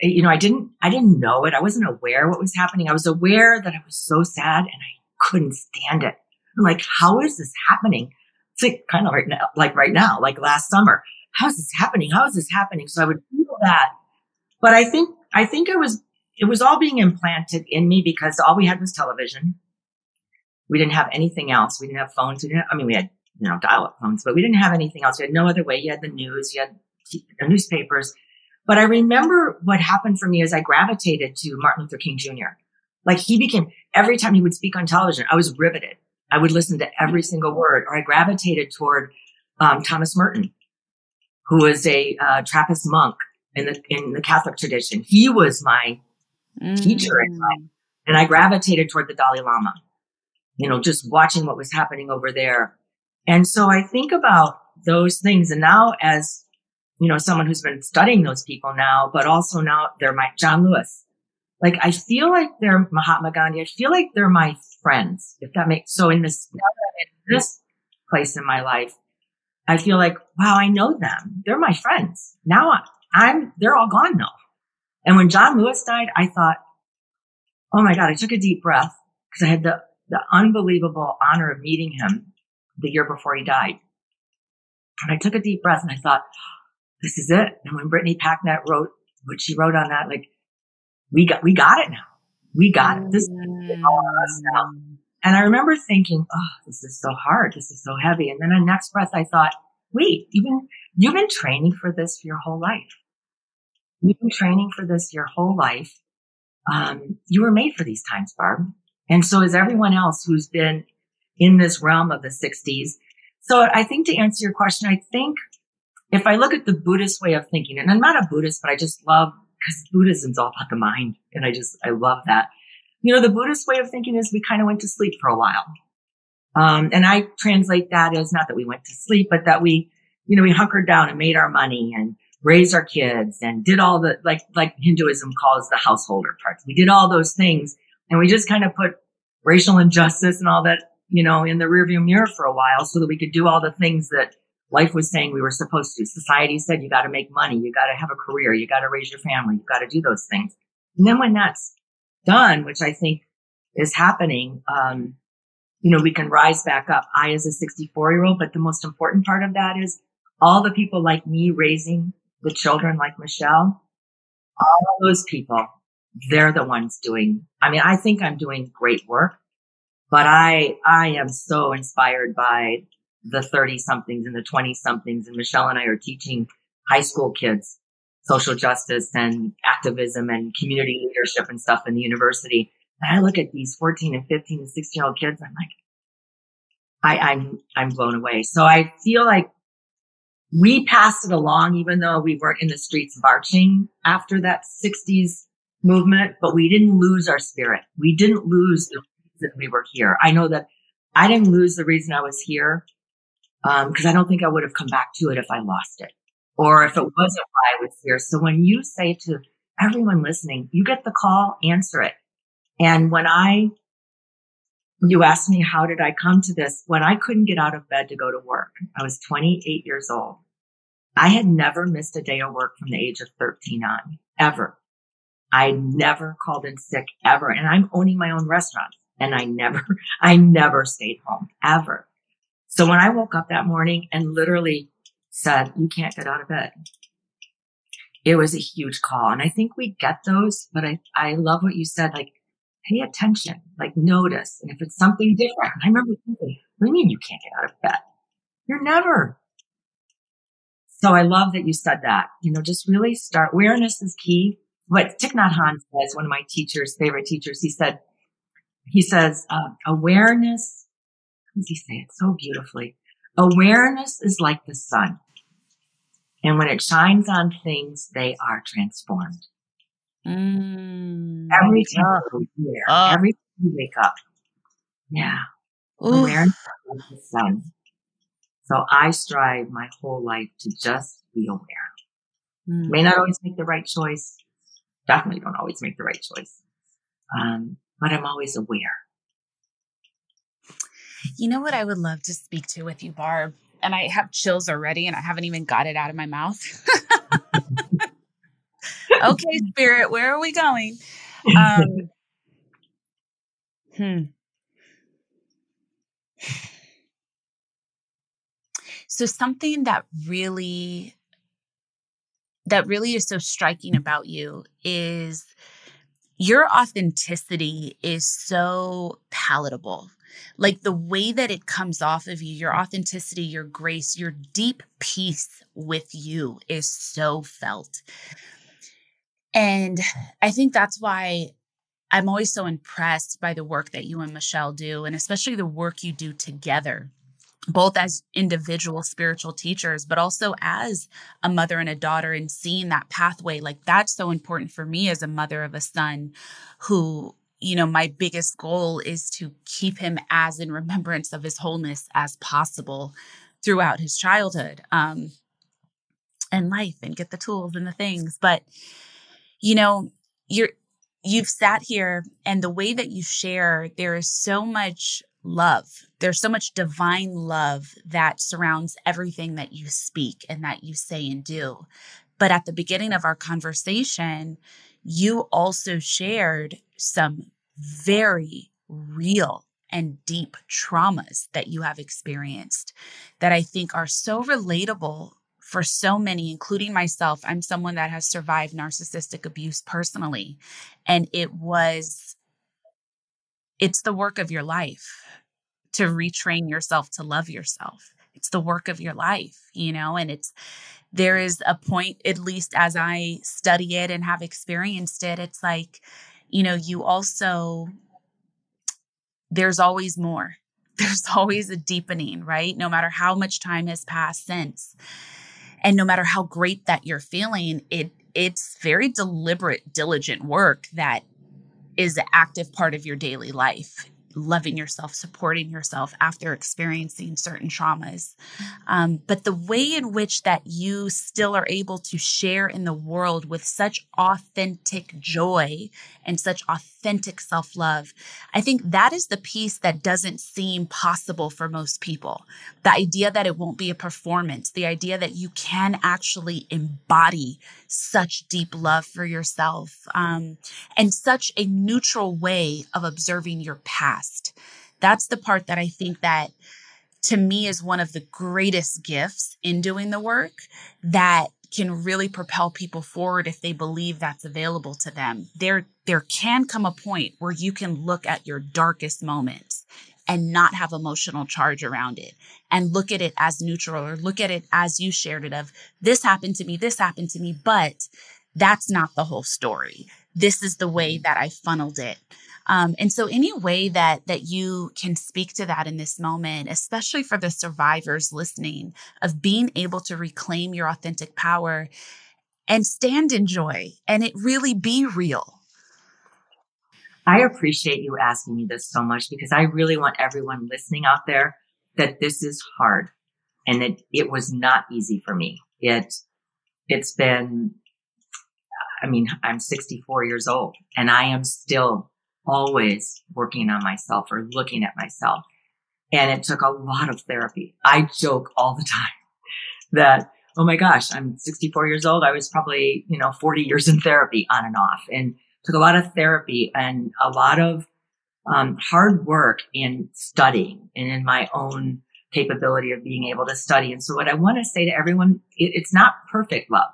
you know, I didn't, I didn't know it. I wasn't aware what was happening. I was aware that I was so sad and I couldn't stand it. I'm like, how is this happening? It's like kind of right now, like right now, like last summer. How is this happening? How is this happening? So I would feel that. But I think, I think I was it was all being implanted in me because all we had was television. We didn't have anything else. We didn't have phones. We didn't have, I mean, we had, you know, dial up phones, but we didn't have anything else. We had no other way. You had the news, you had the newspapers. But I remember what happened for me as I gravitated to Martin Luther King Jr. Like he became, every time he would speak on television, I was riveted. I would listen to every single word, or I gravitated toward um, Thomas Merton, who was a uh, Trappist monk in the in the Catholic tradition. He was my mm. teacher in life. And I gravitated toward the Dalai Lama, you know, just watching what was happening over there. And so I think about those things. And now as, you know, someone who's been studying those people now, but also now they're my John Lewis. Like I feel like they're Mahatma Gandhi. I feel like they're my friends, if that makes so in this in this place in my life, I feel like, wow, I know them. They're my friends. Now I'm they're all gone now. And when John Lewis died, I thought, oh my God, I took a deep breath because I had the, the unbelievable honor of meeting him the year before he died. And I took a deep breath and I thought, this is it. And when Brittany Packnett wrote what she wrote on that, like, we got, we got it now. We got it. This is all us now. Mm. And I remember thinking, oh, this is so hard. This is so heavy. And then the next breath, I thought, wait, even you've been training for this for your whole life. You've been training for this your whole life. Um, you were made for these times, Barb. And so is everyone else who's been in this realm of the 60s. So I think to answer your question, I think if I look at the Buddhist way of thinking, and I'm not a Buddhist, but I just love because Buddhism's all about the mind. And I just, I love that. You know, the Buddhist way of thinking is we kind of went to sleep for a while. Um, and I translate that as not that we went to sleep, but that we, you know, we hunkered down and made our money and raised our kids and did all the, like, like Hinduism calls the householder parts. We did all those things and we just kind of put racial injustice and all that, you know, in the rearview mirror for a while so that we could do all the things that life was saying we were supposed to. Society said you got to make money, you got to have a career, you got to raise your family, you got to do those things. And then when that's done, which I think is happening, um, you know, we can rise back up. I, as a 64 year old, but the most important part of that is all the people like me raising the children like Michelle, all those people, they're the ones doing, I mean, I think I'm doing great work, but I, I am so inspired by the 30 somethings and the 20 somethings. And Michelle and I are teaching high school kids social justice and activism and community leadership and stuff in the university. And I look at these 14 and 15 and 16 year old kids. I'm like, I, I'm, I'm blown away. So I feel like we passed it along, even though we weren't in the streets marching after that 60s movement, but we didn't lose our spirit. We didn't lose the reason we were here. I know that I didn't lose the reason I was here because um, I don't think I would have come back to it if I lost it or if it wasn't why I was here. So when you say to everyone listening, you get the call, answer it. And when I, you asked me, how did I come to this? When I couldn't get out of bed to go to work, I was 28 years old. I had never missed a day of work from the age of 13 on, ever. I never called in sick ever. And I'm owning my own restaurant and I never, *laughs* I never stayed home ever. So when I woke up that morning and literally said, you can't get out of bed, it was a huge call. And I think we get those, but I, I love what you said, like, pay attention, like notice. And if it's something different, I remember thinking, what do you mean you can't get out of bed? You're never. So I love that you said that, you know, just really start. Awareness is key. What Thich Nhat Hanh says, one of my teachers, favorite teachers, he said, he says, uh, awareness how does he say it so beautifully? Awareness is like the sun. And when it shines on things, they are transformed. Mm, every time you wear, uh, every time you wake up. Yeah. Oof. Awareness like the sun. So I strive my whole life to just be aware. Mm. May not always make the right choice. Definitely don't always make the right choice. Um, but I'm always aware. You know what I would love to speak to with you, Barb? And I have chills already and I haven't even got it out of my mouth. *laughs* *laughs* okay, spirit, where are we going? Um, *laughs* hmm. So something that really that really is so striking about you is your authenticity is so palatable like the way that it comes off of you, your authenticity, your grace, your deep peace with you is so felt. And I think that's why I'm always so impressed by the work that you and Michelle do, and especially the work you do together, both as individual spiritual teachers, but also as a mother and a daughter, and seeing that pathway. Like, that's so important for me as a mother of a son who you know, my biggest goal is to keep him as in remembrance of his wholeness as possible throughout his childhood um, and life and get the tools and the things. But, you know, you're, you've sat here and the way that you share, there is so much love. There's so much divine love that surrounds everything that you speak and that you say and do. But at the beginning of our conversation, you also shared some very real and deep traumas that you have experienced that I think are so relatable for so many, including myself. I'm someone that has survived narcissistic abuse personally. And it was it's the work of your life to retrain yourself to love yourself. It's the work of your life, you know, and it's there is a point, at least as I study it and have experienced it, it's like, you know, you also, there's always more. *laughs* There's always a deepening, right? No matter how much time has passed since. And no matter how great that you're feeling, it it's very deliberate, diligent work that is an active part of your daily life loving yourself, supporting yourself after experiencing certain traumas. Um, but the way in which that you still are able to share in the world with such authentic joy and such authentic self love, I think that is the piece that doesn't seem possible for most people. The idea that it won't be a performance, the idea that you can actually embody such deep love for yourself um, and such a neutral way of observing your past. That's the part that I think that to me is one of the greatest gifts in doing the work that can really propel people forward if they believe that's available to them. There there can come a point where you can look at your darkest moments and not have emotional charge around it and look at it as neutral or look at it as you shared it of this happened to me, this happened to me, but that's not the whole story. This is the way mm-hmm. that I funneled it. Um, and so any way that that you can speak to that in this moment, especially for the survivors listening, of being able to reclaim your authentic power and stand in joy and it really be real. I appreciate you asking me this so much because I really want everyone listening out there that this is hard and it, it was not easy for me. It, it's been, I mean, I'm 64 years old and I am still always working on myself or looking at myself. And it took a lot of therapy. I joke all the *laughs* time that, oh my gosh, I'm 64 years old. I was probably, you know, 40 years in therapy on and off. And took a lot of therapy and a lot of um, hard work in studying and in my own capability of being able to study. And so what I want to say to everyone, it, it's not perfect love.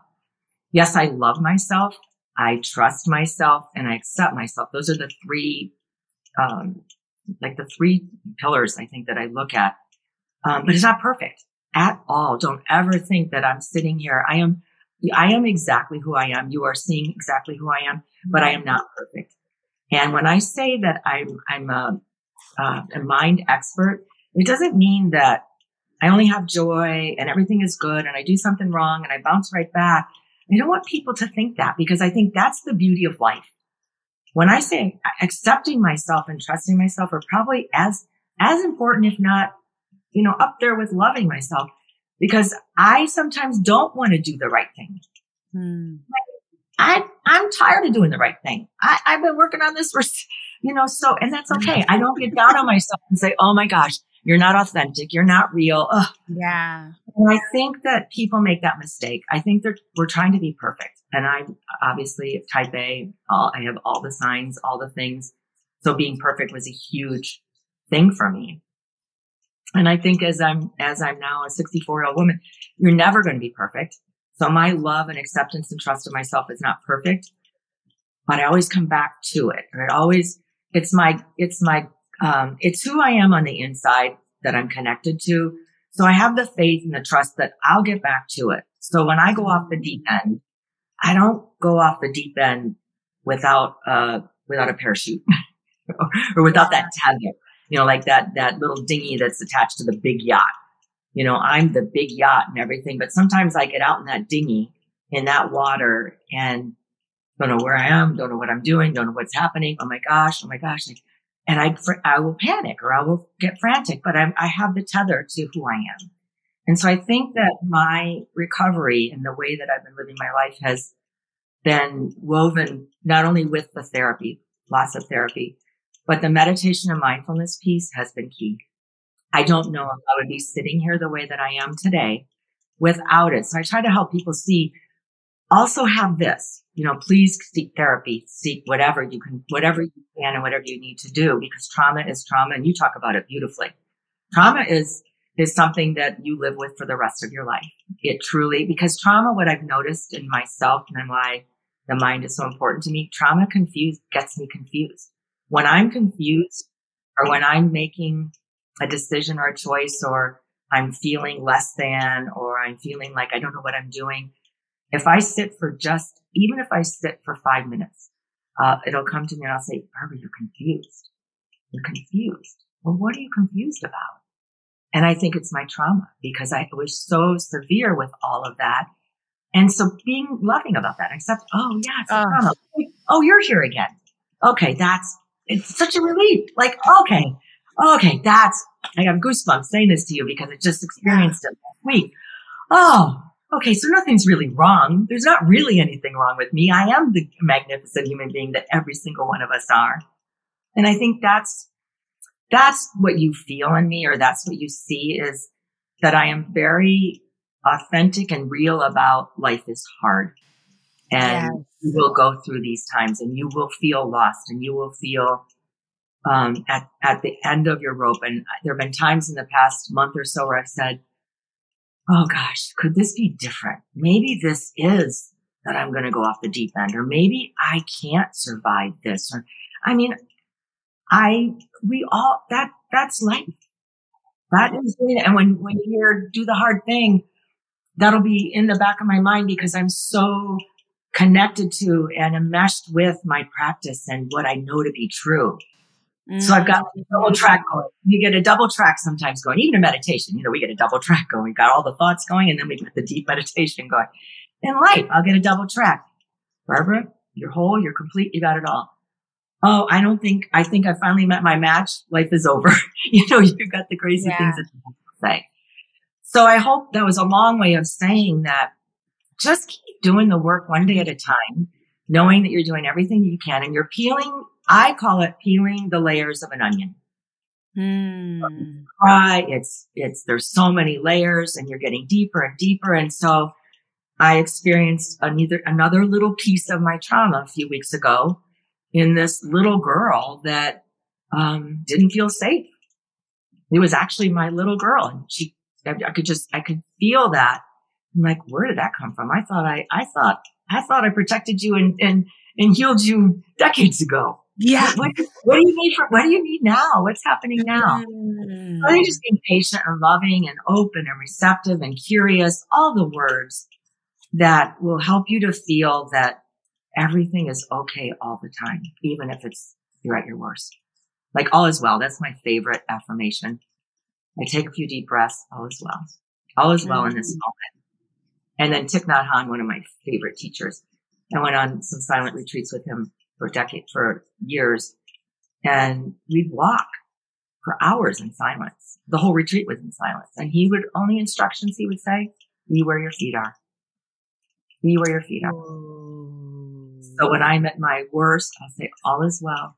Yes, I love myself. I trust myself and I accept myself. Those are the three, um, like the three pillars I think that I look at. Um, but it's not perfect at all. Don't ever think that I'm sitting here. I am, I am exactly who I am. You are seeing exactly who I am but I am not perfect. And when I say that I'm, I'm a, uh, a mind expert, it doesn't mean that I only have joy and everything is good and I do something wrong and I bounce right back. I don't want people to think that because I think that's the beauty of life. When I say accepting myself and trusting myself are probably as, as important, if not, you know, up there with loving myself because I sometimes don't want to do the right thing. Hmm. I, I'm tired of doing the right thing. I, I've been working on this for, you know, so, and that's okay. I don't get down on myself and say, Oh my gosh, you're not authentic. You're not real. Ugh. Yeah. And I think that people make that mistake. I think they're, we're trying to be perfect. And I'm obviously type A. All, I have all the signs, all the things. So being perfect was a huge thing for me. And I think as I'm, as I'm now a 64 year old woman, you're never going to be perfect. So my love and acceptance and trust of myself is not perfect, but I always come back to it. Or it always, it's my, it's my, um, it's who I am on the inside that I'm connected to. So I have the faith and the trust that I'll get back to it. So when I go off the deep end, I don't go off the deep end without, uh, without a parachute *laughs* or without that tether, you know, like that, that little dinghy that's attached to the big yacht you know, I'm the big yacht and everything, but sometimes I get out in that dinghy in that water and don't know where I am, don't know what I'm doing, don't know what's happening. Oh my gosh, oh my gosh. And I, I will panic or I will get frantic, but I'm, I have the tether to who I am. And so I think that my recovery and the way that I've been living my life has been woven not only with the therapy, lots of therapy, but the meditation and mindfulness piece has been key. I don't know if I would be sitting here the way that I am today without it. So I try to help people see also have this, you know, please seek therapy, seek whatever you can, whatever you can and whatever you need to do because trauma is trauma and you talk about it beautifully. Trauma is, is something that you live with for the rest of your life. It truly, because trauma, what I've noticed in myself and why the mind is so important to me, trauma confused gets me confused. When I'm confused, or when I'm making a decision or a choice or I'm feeling less than or I'm feeling like I don't know what I'm doing, if I sit for just, even if I sit for five minutes, uh, it'll come to me and I'll say, Barbara, you're confused. You're confused. Well, what are you confused about? And I think it's my trauma because I was so severe with all of that. And so being loving about that, except, oh yeah, it's a trauma. Oh, you're here again. Okay. That's, it's such a relief. Like, okay. Okay. That's, I got goosebumps saying this to you because I just experienced it last week. Oh, okay. So nothing's really wrong. There's not really anything wrong with me. I am the magnificent human being that every single one of us are. And I think that's that's what you feel in me or that's what you see is that I am very authentic and real about life is hard. And yes. you will go through these times and you will feel lost and you will feel um, at, at the end of your rope. And there have been times in the past month or so where I've said, Oh gosh, could this be different? Maybe this is that I'm going to go off the deep end, or maybe I can't survive this. Or, I mean, I, we all, that, that's life. That is, and when, when you hear do the hard thing, that'll be in the back of my mind because I'm so connected to and enmeshed with my practice and what I know to be true. Mm-hmm. So I've got a double track going. You get a double track sometimes going, even in meditation, you know, we get a double track going. We've got all the thoughts going and then we get the deep meditation going. In life, I'll get a double track. Barbara, you're whole, you're complete, you got it all. Oh, I don't think, I think I finally met my match. Life is over. *laughs* you know, you've got the crazy yeah. things that you say. So I hope that was a long way of saying that just keep doing the work one day at a time, knowing that you're doing everything you can and you're peeling, I call it peeling the layers of an onion. Mm. Cry. It's, it's, there's so many layers and you're getting deeper and deeper. And so I experienced another, another little piece of my trauma a few weeks ago in this little girl that um, didn't feel safe. It was actually my little girl, and she, I could just, I could feel that. I'm like, where did that come from? I thought I, I thought, I thought I protected you and and and healed you decades ago. Yeah. What, what do you need for? What do you need now? What's happening now? Mm. I think just being patient and loving and open and receptive and curious, all the words that will help you to feel that everything is okay all the time, even if it's you're at your worst. Like all is well. That's my favorite affirmation. I take a few deep breaths. All is well. All is well in this mm. moment. And then Thich Nhat Hanh, one of my favorite teachers, I went on some silent retreats with him for decades, for years. And we'd walk for hours in silence. The whole retreat was in silence. And he would, only instructions he would say, be where your feet are. Be where your feet are. So when I'm at my worst, I'll say, all is well.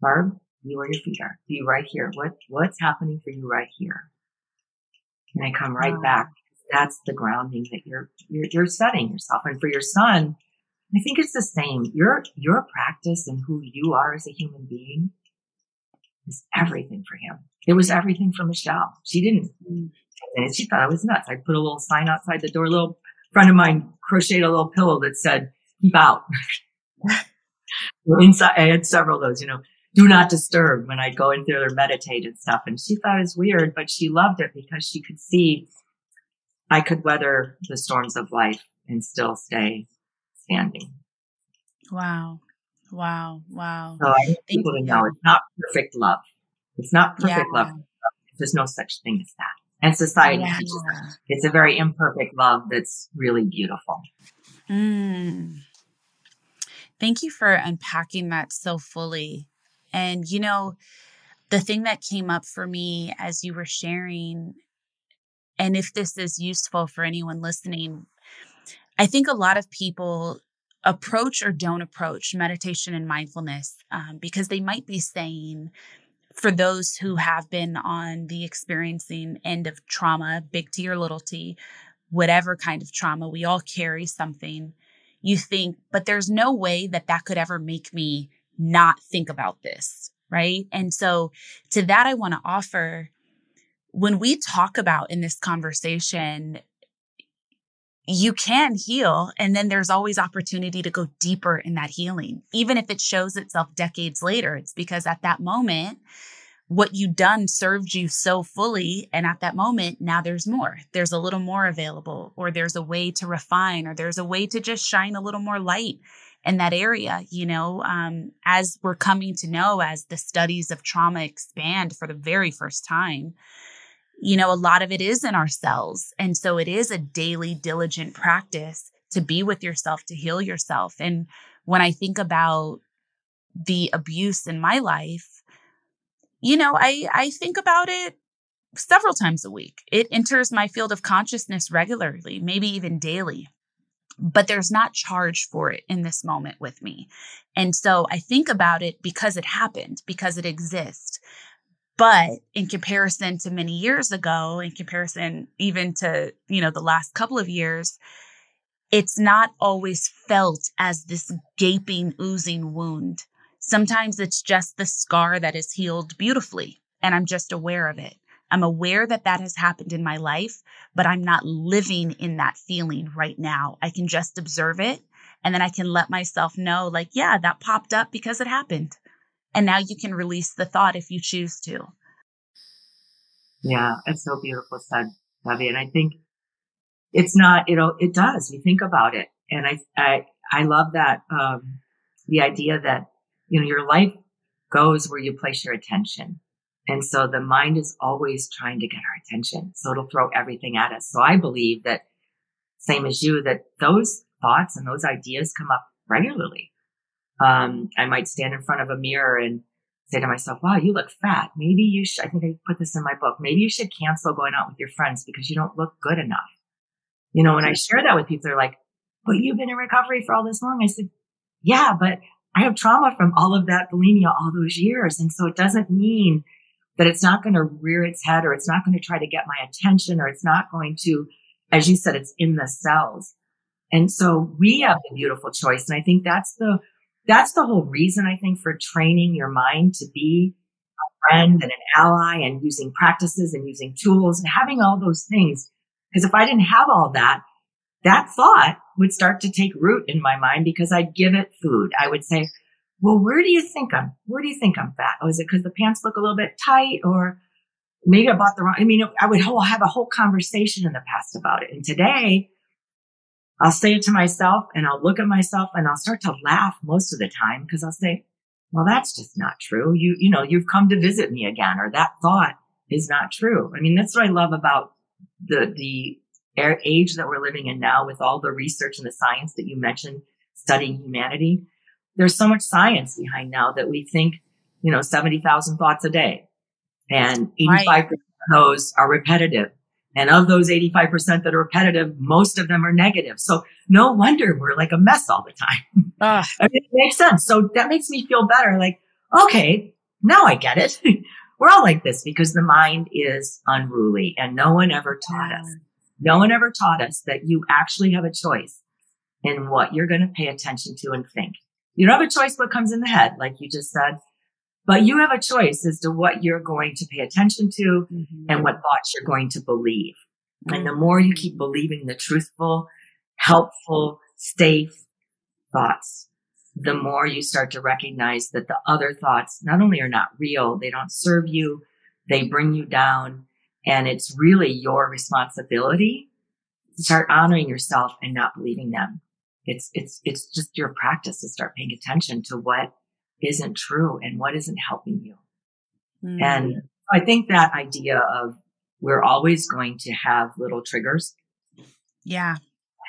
Barb, be where your feet are. Be right here. What, what's happening for you right here? And I come right wow. back. That's the grounding that you're, you're, you're setting yourself. And for your son, I think it's the same. Your, your practice and who you are as a human being is everything for him. It was everything for Michelle. She didn't, and she thought I was nuts. I put a little sign outside the door. A little friend of mine crocheted a little pillow that said, keep out. *laughs* Inside, I had several of those, you know, do not disturb when I'd go in there or meditate and stuff. And she thought it was weird, but she loved it because she could see I could weather the storms of life and still stay standing. Wow. Wow. Wow. So I want people to know it's not perfect love. It's not perfect yeah. love. There's no such thing as that. And society yeah. teaches it's a very imperfect love that's really beautiful. Mm. Thank you for unpacking that so fully. And, you know, the thing that came up for me as you were sharing, and if this is useful for anyone listening, I think a lot of people approach or don't approach meditation and mindfulness um, because they might be saying, for those who have been on the experiencing end of trauma, big T or little t, whatever kind of trauma, we all carry something. You think, but there's no way that that could ever make me not think about this. Right. And so to that, I want to offer when we talk about in this conversation, you can heal. And then there's always opportunity to go deeper in that healing. Even if it shows itself decades later, it's because at that moment, what you done served you so fully. And at that moment, now there's more. There's a little more available, or there's a way to refine, or there's a way to just shine a little more light in that area. You know, um, as we're coming to know, as the studies of trauma expand for the very first time, you know, a lot of it is in ourselves. And so it is a daily, diligent practice to be with yourself, to heal yourself. And when I think about the abuse in my life, you know, I, I think about it several times a week. It enters my field of consciousness regularly, maybe even daily, but there's not charge for it in this moment with me. And so I think about it because it happened, because it exists. But in comparison to many years ago, in comparison even to, you know, the last couple of years, it's not always felt as this gaping, oozing wound. Sometimes it's just the scar that is healed beautifully, and I'm just aware of it. I'm aware that that has happened in my life, but I'm not living in that feeling right now. I can just observe it, and then I can let myself know, like, yeah, that popped up because it happened. And now you can release the thought if you choose to. Yeah, it's so beautiful said, Debbie. And I think it's not, you know, it does. We think about it. And I, I, I love that, um, the idea that you know, your life goes where you place your attention. And so the mind is always trying to get our attention. So it'll throw everything at us. So I believe that same as you, that those thoughts and those ideas come up regularly. Um, I might stand in front of a mirror and say to myself, wow, you look fat. Maybe you should, I think I put this in my book. Maybe you should cancel going out with your friends because you don't look good enough. You know, when I share that with people, they're like, but you've been in recovery for all this long. I said, yeah, but I have trauma from all of that bulimia all those years. And so it doesn't mean that it's not going to rear its head or it's not going to try to get my attention or it's not going to, as you said, it's in the cells. And so we have the beautiful choice. And I think that's the, that's the whole reason I think for training your mind to be a friend and an ally and using practices and using tools and having all those things. Because if I didn't have all that, that thought would start to take root in my mind because I'd give it food. I would say, well, where do you think I'm, where do you think I'm fat? Oh, is it because the pants look a little bit tight or maybe I bought the wrong, I mean, I would have a whole conversation in the past about it. And today I'll say it to myself and I'll look at myself and I'll start to laugh most of the time because I'll say, well, that's just not true. You, you know, you've come to visit me again or that thought is not true. I mean, that's what I love about the, the age that we're living in now with all the research and the science that you mentioned studying humanity. There's so much science behind now that we think, you know, 70,000 thoughts a day and 85% right. of those are repetitive. And of those 85% that are repetitive, most of them are negative. So no wonder we're like a mess all the time. *laughs* Uh. I mean, it makes sense. So that makes me feel better. Like, okay, now I get it. *laughs* we're all like this because the mind is unruly and no one ever taught us no one ever taught us that you actually have a choice in what you're going to pay attention to and think. You don't have a choice what comes in the head, like you just said, but you have a choice as to what you're going to pay attention to mm-hmm. and what thoughts you're going to believe. Mm-hmm. And the more you keep believing the truthful, helpful, safe thoughts, the more you start to recognize that the other thoughts not only are not real, they don't serve you, they bring you down, and it's really your responsibility to start honoring yourself and not believing them. It's, it's, it's just your practice to start paying attention to what isn't true and what isn't helping you. Mm. And I think that idea of we're always going to have little triggers. Yeah.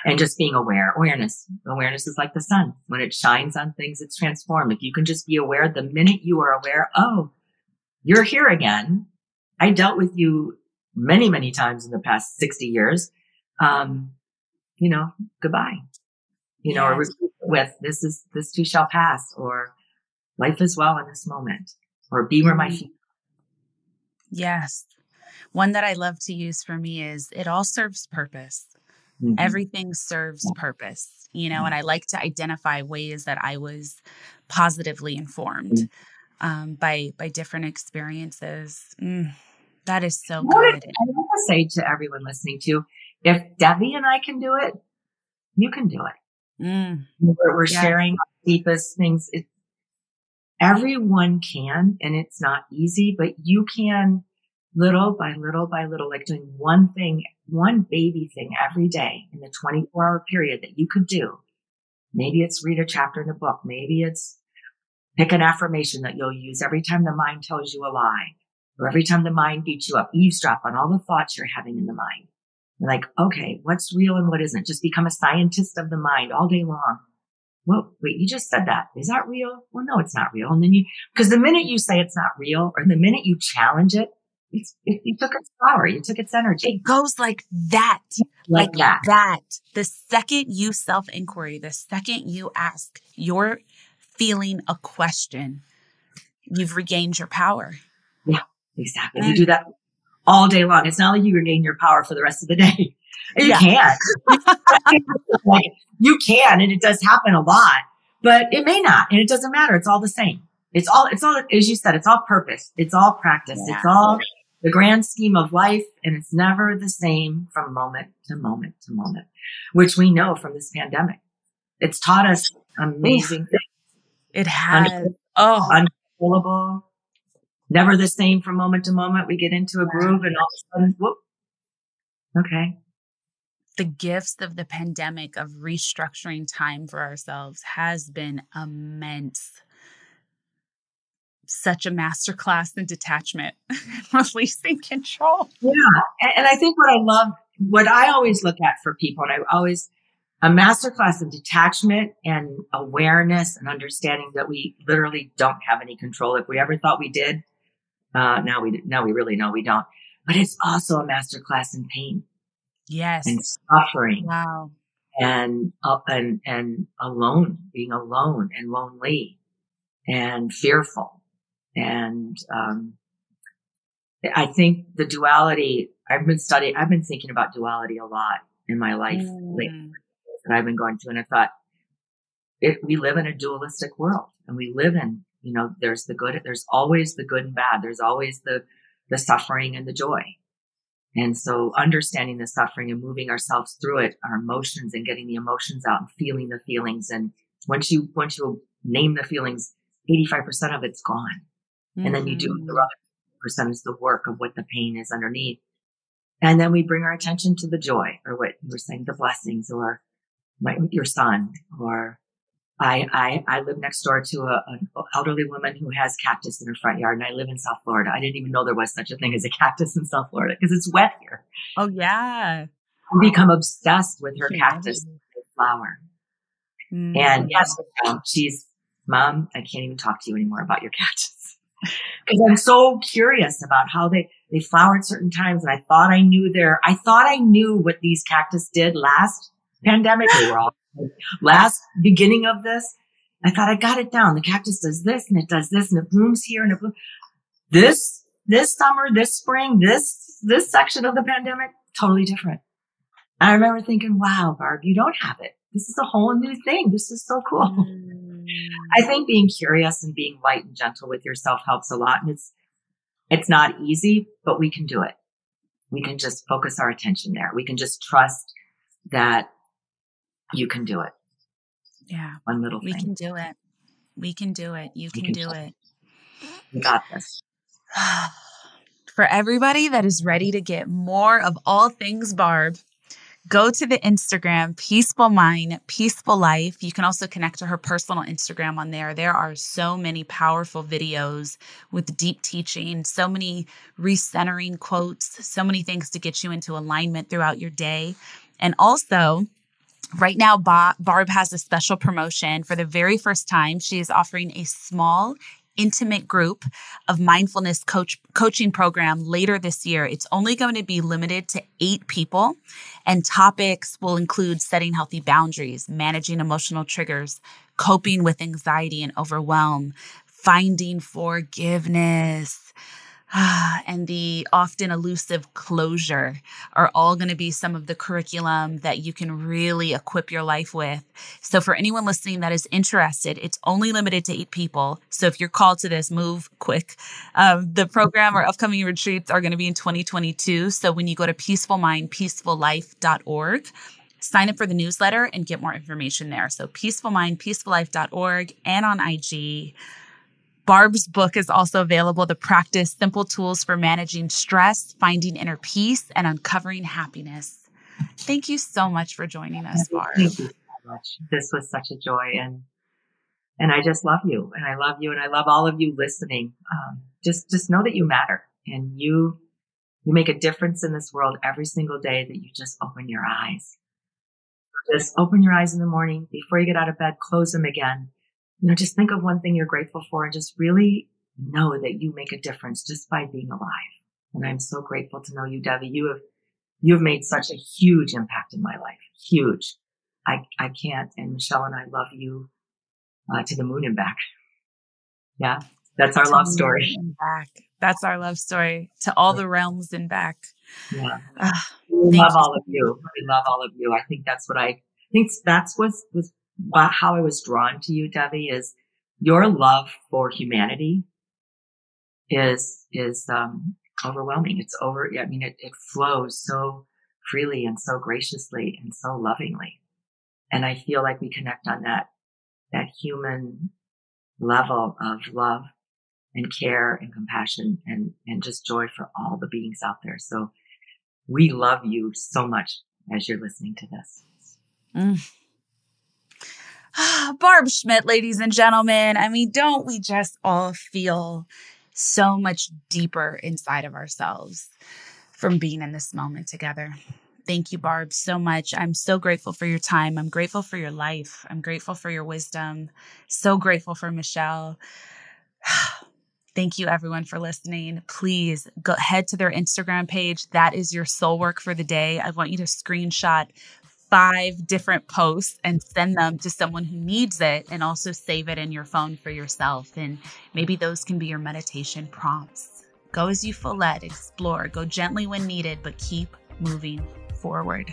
And just being aware, awareness. Awareness is like the sun. When it shines on things, it's transformed. If you can just be aware the minute you are aware, oh, you're here again. I dealt with you many, many times in the past 60 years, um, you know, goodbye, you know, or with this is, this too shall pass or life is well in this moment or be where my mm-hmm. feet. Yes. One that I love to use for me is it all serves purpose. Mm-hmm. Everything serves purpose, you know, and I like to identify ways that I was positively informed mm-hmm. um, by by different experiences. Mm that is so good. I want to say to everyone listening to, if Debbie and I can do it, you can do it. Mm. We're, we're yes. sharing deepest things. It, everyone can, and it's not easy, but you can little by little by little, like doing one thing, one baby thing every day in the 24 hour period that you could do. Maybe it's read a chapter in a book. Maybe it's pick an affirmation that you'll use every time the mind tells you a lie or every time the mind beats you up. Eavesdrop on all the thoughts you're having in the mind. You're like, okay, what's real and what isn't? Just become a scientist of the mind all day long. Well, wait, you just said that. Is that real? Well, no, it's not real. And then you, because the minute you say it's not real or the minute you challenge it, it's, it, you took its power. You took its energy. It goes like that. Like, like that. that. The second you self inquiry, the second you ask your feeling a question, you've regained your power. Yeah, exactly. You do that all day long. It's not like you regain your power for the rest of the *laughs* day. You Yeah. can. like, *laughs* you can, and it does happen a lot, but it may not, and it doesn't matter. It's all the same. It's all, it's all, as you said, it's all purpose. It's all practice. It's all the grand scheme of life, and it's never the same from moment to moment to moment, which we know from this pandemic. It's taught us amazing things. It has. Oh, uncontrollable, never the same from moment to moment. We get into a groove and all of a sudden, whoop. Okay. The gifts of the pandemic of restructuring time for ourselves has been immense. Such a masterclass in detachment, *laughs* releasing control. Yeah. And, and I think what I love, what I always look at for people, and I always, a masterclass in detachment and awareness and understanding that we literally don't have any control. If we ever thought we did, uh, now we, now we really know we don't. But it's also a masterclass in pain Yes. and suffering. Wow. and uh, and and alone, being alone and lonely and fearful. And um, I think the duality. I've been studying. I've been thinking about duality a lot in my life lately, Mm. that I've been going to. and I thought, it, we live in a dualistic world, and we live in you know, there's the good. There's always the good and bad. There's always the the suffering and the joy. And so understanding the suffering and moving ourselves through it, our emotions and getting the emotions out and feeling the feelings. And once you, once you name the feelings, 85% of it's gone. And then you do mm-hmm. the other percent is the work of what the pain is underneath. And then we bring our attention to the joy or what you were saying, the blessings or my, your son or I, I, I live next door to a, an elderly woman who has cactus in her front yard and I live in South Florida. I didn't even know there was such a thing as a cactus in South Florida because it's wet here. Oh yeah. I become obsessed with her Can cactus flower. Mm. And yes, um, she's mom. I can't even talk to you anymore about your cactus *laughs* because I'm so curious about how they they flower at certain times. And I thought I knew their. I thought I knew what these cactus did last pandemic. We were all last beginning of this. I thought I got it down. The cactus does this and it does this and it blooms here and it blooms. This this summer, this spring, this this section of the pandemic, totally different. I remember thinking, wow, Barb, you don't have it. This is a whole new thing. This is so cool. Mm. I think being curious and being light and gentle with yourself helps a lot. And it's, it's not easy, but we can do it. We can just focus our attention there. We can just trust that you can do it. Yeah. One little thing. We can do it. We can do it. You can can do do it. You got this. *sighs* For everybody that is ready to get more of all things Barb, go to the Instagram, Peaceful Mind, Peaceful Life. You can also connect to her personal Instagram on there. There are so many powerful videos with deep teaching, so many recentering quotes, so many things to get you into alignment throughout your day. And also, Right now, Ba- Barb has a special promotion. For the very first time, she is offering a small, intimate group of mindfulness coach coaching program later this year. It's only going to be limited to eight people, and topics will include setting healthy boundaries, managing emotional triggers, coping with anxiety and overwhelm, finding forgiveness. *sighs* and the often elusive closure are all going to be some of the curriculum that you can really equip your life with. So, for anyone listening that is interested, it's only limited to eight people. So, if you're called to this, move quick. Um, the program or upcoming retreats are going to be in 2022. So, when you go to peacefulmindpeacefullife.org, sign up for the newsletter and get more information there. So, peacefulmindpeacefullife.org and on IG. Barb's book is also available to practice simple tools for managing stress, finding inner peace, and uncovering happiness. Thank you so much for joining us, Barb. Thank you so much. This was such a joy, and and I just love you, and I love you, and I love all of you listening. Um, just just know that you matter, and you you make a difference in this world every single day that you just open your eyes. Just open your eyes in the morning before you get out of bed. Close them again you know, just think of one thing you're grateful for and just really know that you make a difference just by being alive. And I'm so grateful to know you, Devi. You have, you have made such a huge impact in my life. Huge. I, I can't. And Michelle and I love you uh, to the moon and back. Yeah. That's our to love story. Back. That's our love story to all the realms and back. Yeah. Uh, we love all of you. We love all of you. I think that's what I think that's what was how I was drawn to you, Devi, is your love for humanity is, is, um, overwhelming. It's over. I mean, it, it flows so freely and so graciously and so lovingly. And I feel like we connect on that, that human level of love and care and compassion and, and just joy for all the beings out there. So we love you so much as you're listening to this. Mm. *gasps* Barb Schmidt, ladies and gentlemen. I mean, don't we just all feel so much deeper inside of ourselves from being in this moment together? Thank you, Barb, so much. I'm so grateful for your time. I'm grateful for your life. I'm grateful for your wisdom. So grateful for Michelle. *sighs* Thank you, everyone, for listening. Please go head to their Instagram page. That is your soul work for the day. I want you to screenshot five different posts and send them to someone who needs it and also save it in your phone for yourself. And maybe those can be your meditation prompts. Go as you feel led, explore, go gently when needed, but keep moving forward.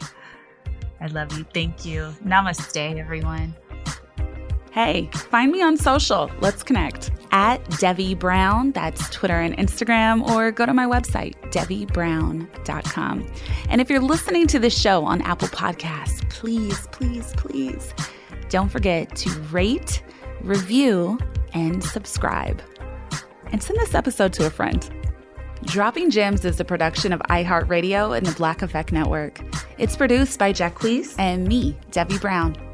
I love you. Thank you. Namaste, everyone. Hey, find me on social. Let's connect at Devi Brown. That's Twitter and Instagram, or go to my website, DeviBrown.com. And if you're listening to this show on Apple Podcasts, please, please, please don't forget to rate, review, and subscribe. And send this episode to a friend. Dropping Gems is a production of iHeartRadio and the Black Effect Network. It's produced by Jacquees and me, Devi Brown.